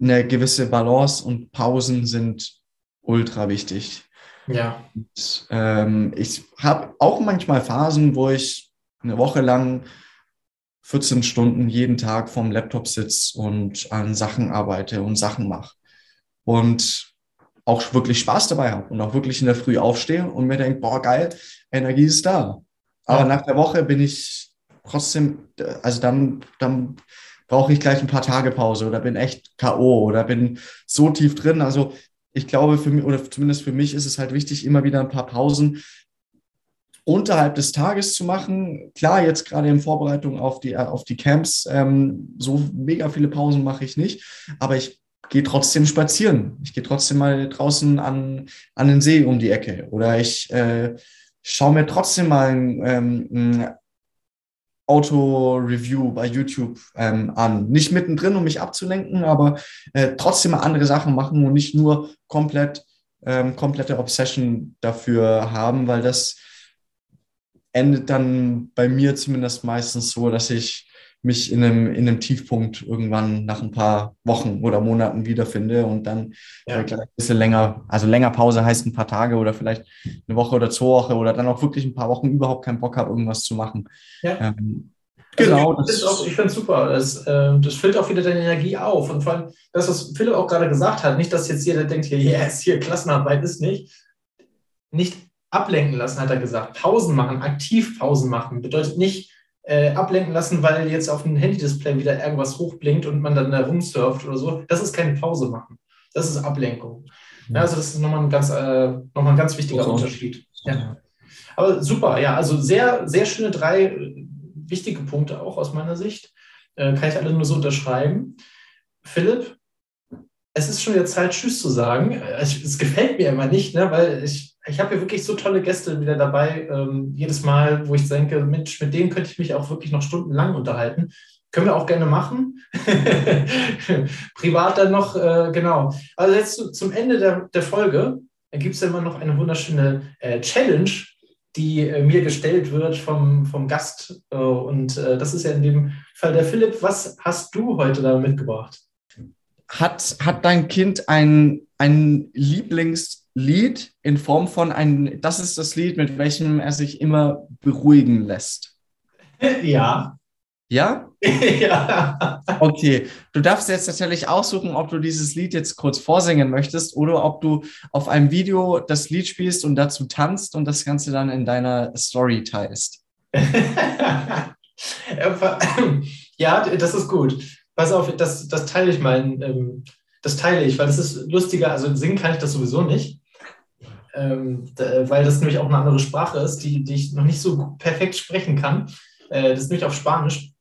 [SPEAKER 2] eine gewisse Balance und Pausen sind ultra wichtig.
[SPEAKER 1] Ja.
[SPEAKER 2] Und, ähm, ich habe auch manchmal Phasen, wo ich eine Woche lang 14 Stunden jeden Tag vorm Laptop sitze und an Sachen arbeite und Sachen mache. Und auch wirklich Spaß dabei habe und auch wirklich in der Früh aufstehe und mir denke, boah, geil, Energie ist da. Aber nach der Woche bin ich trotzdem, also dann, dann brauche ich gleich ein paar Tage Pause oder bin echt K.O. oder bin so tief drin. Also ich glaube, für mich, oder zumindest für mich ist es halt wichtig, immer wieder ein paar Pausen unterhalb des Tages zu machen. Klar, jetzt gerade in Vorbereitung auf die, auf die Camps, ähm, so mega viele Pausen mache ich nicht, aber ich gehe trotzdem spazieren. Ich gehe trotzdem mal draußen an, an den See um die Ecke oder ich äh, schaue mir trotzdem mal ein, ähm, ein Auto-Review bei YouTube ähm, an. Nicht mittendrin, um mich abzulenken, aber äh, trotzdem mal andere Sachen machen und nicht nur komplett ähm, komplette Obsession dafür haben, weil das endet dann bei mir zumindest meistens so, dass ich mich in einem, in einem Tiefpunkt irgendwann nach ein paar Wochen oder Monaten wiederfinde und dann ja. ein bisschen länger, also länger Pause heißt ein paar Tage oder vielleicht eine Woche oder zwei Wochen oder dann auch wirklich ein paar Wochen überhaupt keinen Bock habe, irgendwas zu machen. Ja.
[SPEAKER 1] Ähm, also genau. Also ich, ich finde es super. Das, äh, das füllt auch wieder deine Energie auf. Und vor allem das, was Philipp auch gerade gesagt hat, nicht, dass jetzt jeder denkt, hier, yes, hier Klassenarbeit ist nicht. Nicht ablenken lassen, hat er gesagt. Pausen machen, aktiv Pausen machen, bedeutet nicht äh, ablenken lassen, weil jetzt auf dem Handy-Display wieder irgendwas hochblinkt und man dann da rumsurft oder so. Das ist keine Pause machen. Das ist Ablenkung. Ja, also das ist nochmal ein ganz, äh, nochmal ein ganz wichtiger okay. Unterschied. Ja. Aber super, ja, also sehr, sehr schöne drei äh, wichtige Punkte auch aus meiner Sicht. Äh, kann ich alle nur so unterschreiben. Philipp, es ist schon wieder Zeit, Tschüss zu sagen. Äh, es, gefällt mir immer nicht, ne, weil ich ich habe hier wirklich so tolle Gäste wieder dabei, ähm, jedes Mal, wo ich denke, Mensch, mit denen könnte ich mich auch wirklich noch stundenlang unterhalten. Können wir auch gerne machen. Privat dann noch, äh, genau. Also jetzt zu, zum Ende der, der Folge gibt es immer noch eine wunderschöne äh, Challenge, die äh, mir gestellt wird vom, vom Gast. Äh, und äh, das ist ja in dem Fall der Philipp. Was hast du heute da mitgebracht?
[SPEAKER 2] Hat, hat dein Kind ein, ein Lieblings- Lied in Form von ein, das ist das Lied, mit welchem er sich immer beruhigen lässt.
[SPEAKER 1] Ja.
[SPEAKER 2] Ja?
[SPEAKER 1] ja.
[SPEAKER 2] Okay, du darfst jetzt natürlich aussuchen, ob du dieses Lied jetzt kurz vorsingen möchtest oder ob du auf einem Video das Lied spielst und dazu tanzt und das Ganze dann in deiner Story teilst.
[SPEAKER 1] ja, das ist gut. Pass auf, das, das teile ich mal. Ähm, das teile ich, weil das ist lustiger. Also singen kann ich das sowieso nicht ähm, weil das nämlich auch eine andere Sprache ist, die, die ich noch nicht so perfekt sprechen kann. Äh, das ist nämlich auf Spanisch.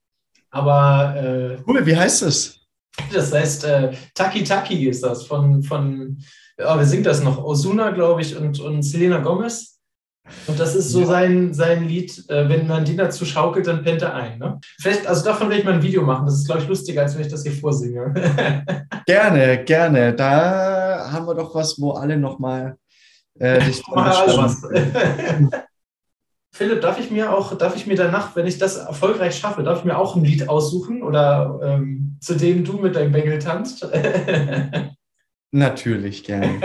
[SPEAKER 1] Aber.
[SPEAKER 2] Äh, cool, wie heißt das?
[SPEAKER 1] Das heißt äh, Taki Taki ist das von, von oh, wer singt das noch? Osuna, glaube ich, und, und Selena Gomez. Und das ist so ja. sein, sein Lied, äh, wenn man die dazu schaukelt, dann pennt er ein. Ne? Vielleicht, also davon werde ich mal ein Video machen. Das ist, glaube ich, lustiger, als wenn ich das hier vorsinge.
[SPEAKER 2] gerne, gerne. Da haben wir doch was, wo alle nochmal äh,
[SPEAKER 1] Philipp, darf ich mir auch, darf ich mir danach, wenn ich das erfolgreich schaffe, darf ich mir auch ein Lied aussuchen oder ähm, zu dem du mit deinem Bengel tanzt?
[SPEAKER 2] Natürlich, gerne.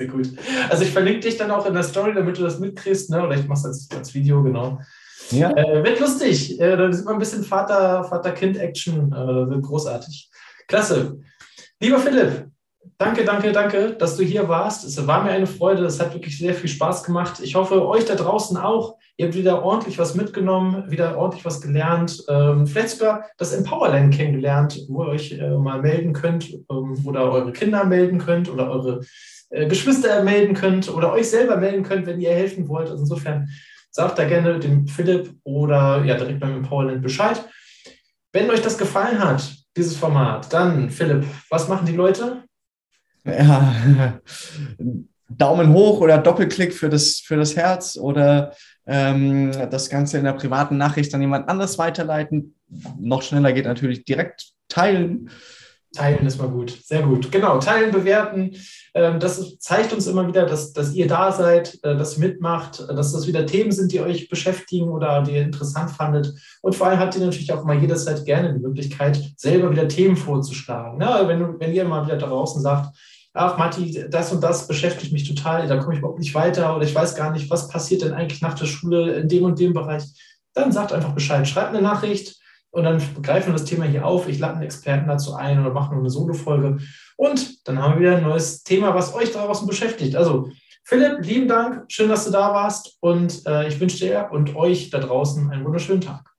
[SPEAKER 1] Sehr gut. Also ich verlinke dich dann auch in der Story, damit du das mitkriegst, ne? oder ich mache es als, als Video, genau. Ja. Äh, wird lustig. Äh, da sieht man ein bisschen Vater-Kind-Action. Vater äh, wird großartig. Klasse. Lieber Philipp, Danke, danke, danke, dass du hier warst. Es war mir eine Freude. Es hat wirklich sehr viel Spaß gemacht. Ich hoffe, euch da draußen auch. Ihr habt wieder ordentlich was mitgenommen, wieder ordentlich was gelernt. Ähm, vielleicht sogar das Empowerland kennengelernt, wo ihr euch äh, mal melden könnt ähm, oder eure Kinder melden könnt oder eure Geschwister melden könnt oder euch selber melden könnt, wenn ihr helfen wollt. Also insofern sagt da gerne dem Philipp oder ja direkt beim Empowerland Bescheid. Wenn euch das gefallen hat, dieses Format, dann Philipp, was machen die Leute?
[SPEAKER 2] ja, Daumen hoch oder Doppelklick für das, für das Herz oder ähm, das Ganze in der privaten Nachricht an jemand anderes weiterleiten. Noch schneller geht natürlich direkt teilen.
[SPEAKER 1] Teilen ist mal gut, sehr gut. Genau, teilen, bewerten. Ähm, das zeigt uns immer wieder, dass, dass ihr da seid, äh, dass ihr mitmacht, äh, dass das wieder Themen sind, die euch beschäftigen oder die ihr interessant fandet. Und vor allem habt ihr natürlich auch mal jederzeit gerne die Möglichkeit, selber wieder Themen vorzuschlagen. Wenn, wenn ihr mal wieder draußen sagt, ach Matti, das und das beschäftigt mich total, da komme ich überhaupt nicht weiter oder ich weiß gar nicht, was passiert denn eigentlich nach der Schule in dem und dem Bereich, dann sagt einfach Bescheid. Schreibt eine Nachricht und dann greifen wir das Thema hier auf. Ich lade einen Experten dazu ein oder machen eine Solo-Folge. Und dann haben wir wieder ein neues Thema, was euch draußen beschäftigt. Also, Philipp, lieben Dank. Schön, dass du da warst. Und äh, ich wünsche dir und euch da draußen einen wunderschönen Tag.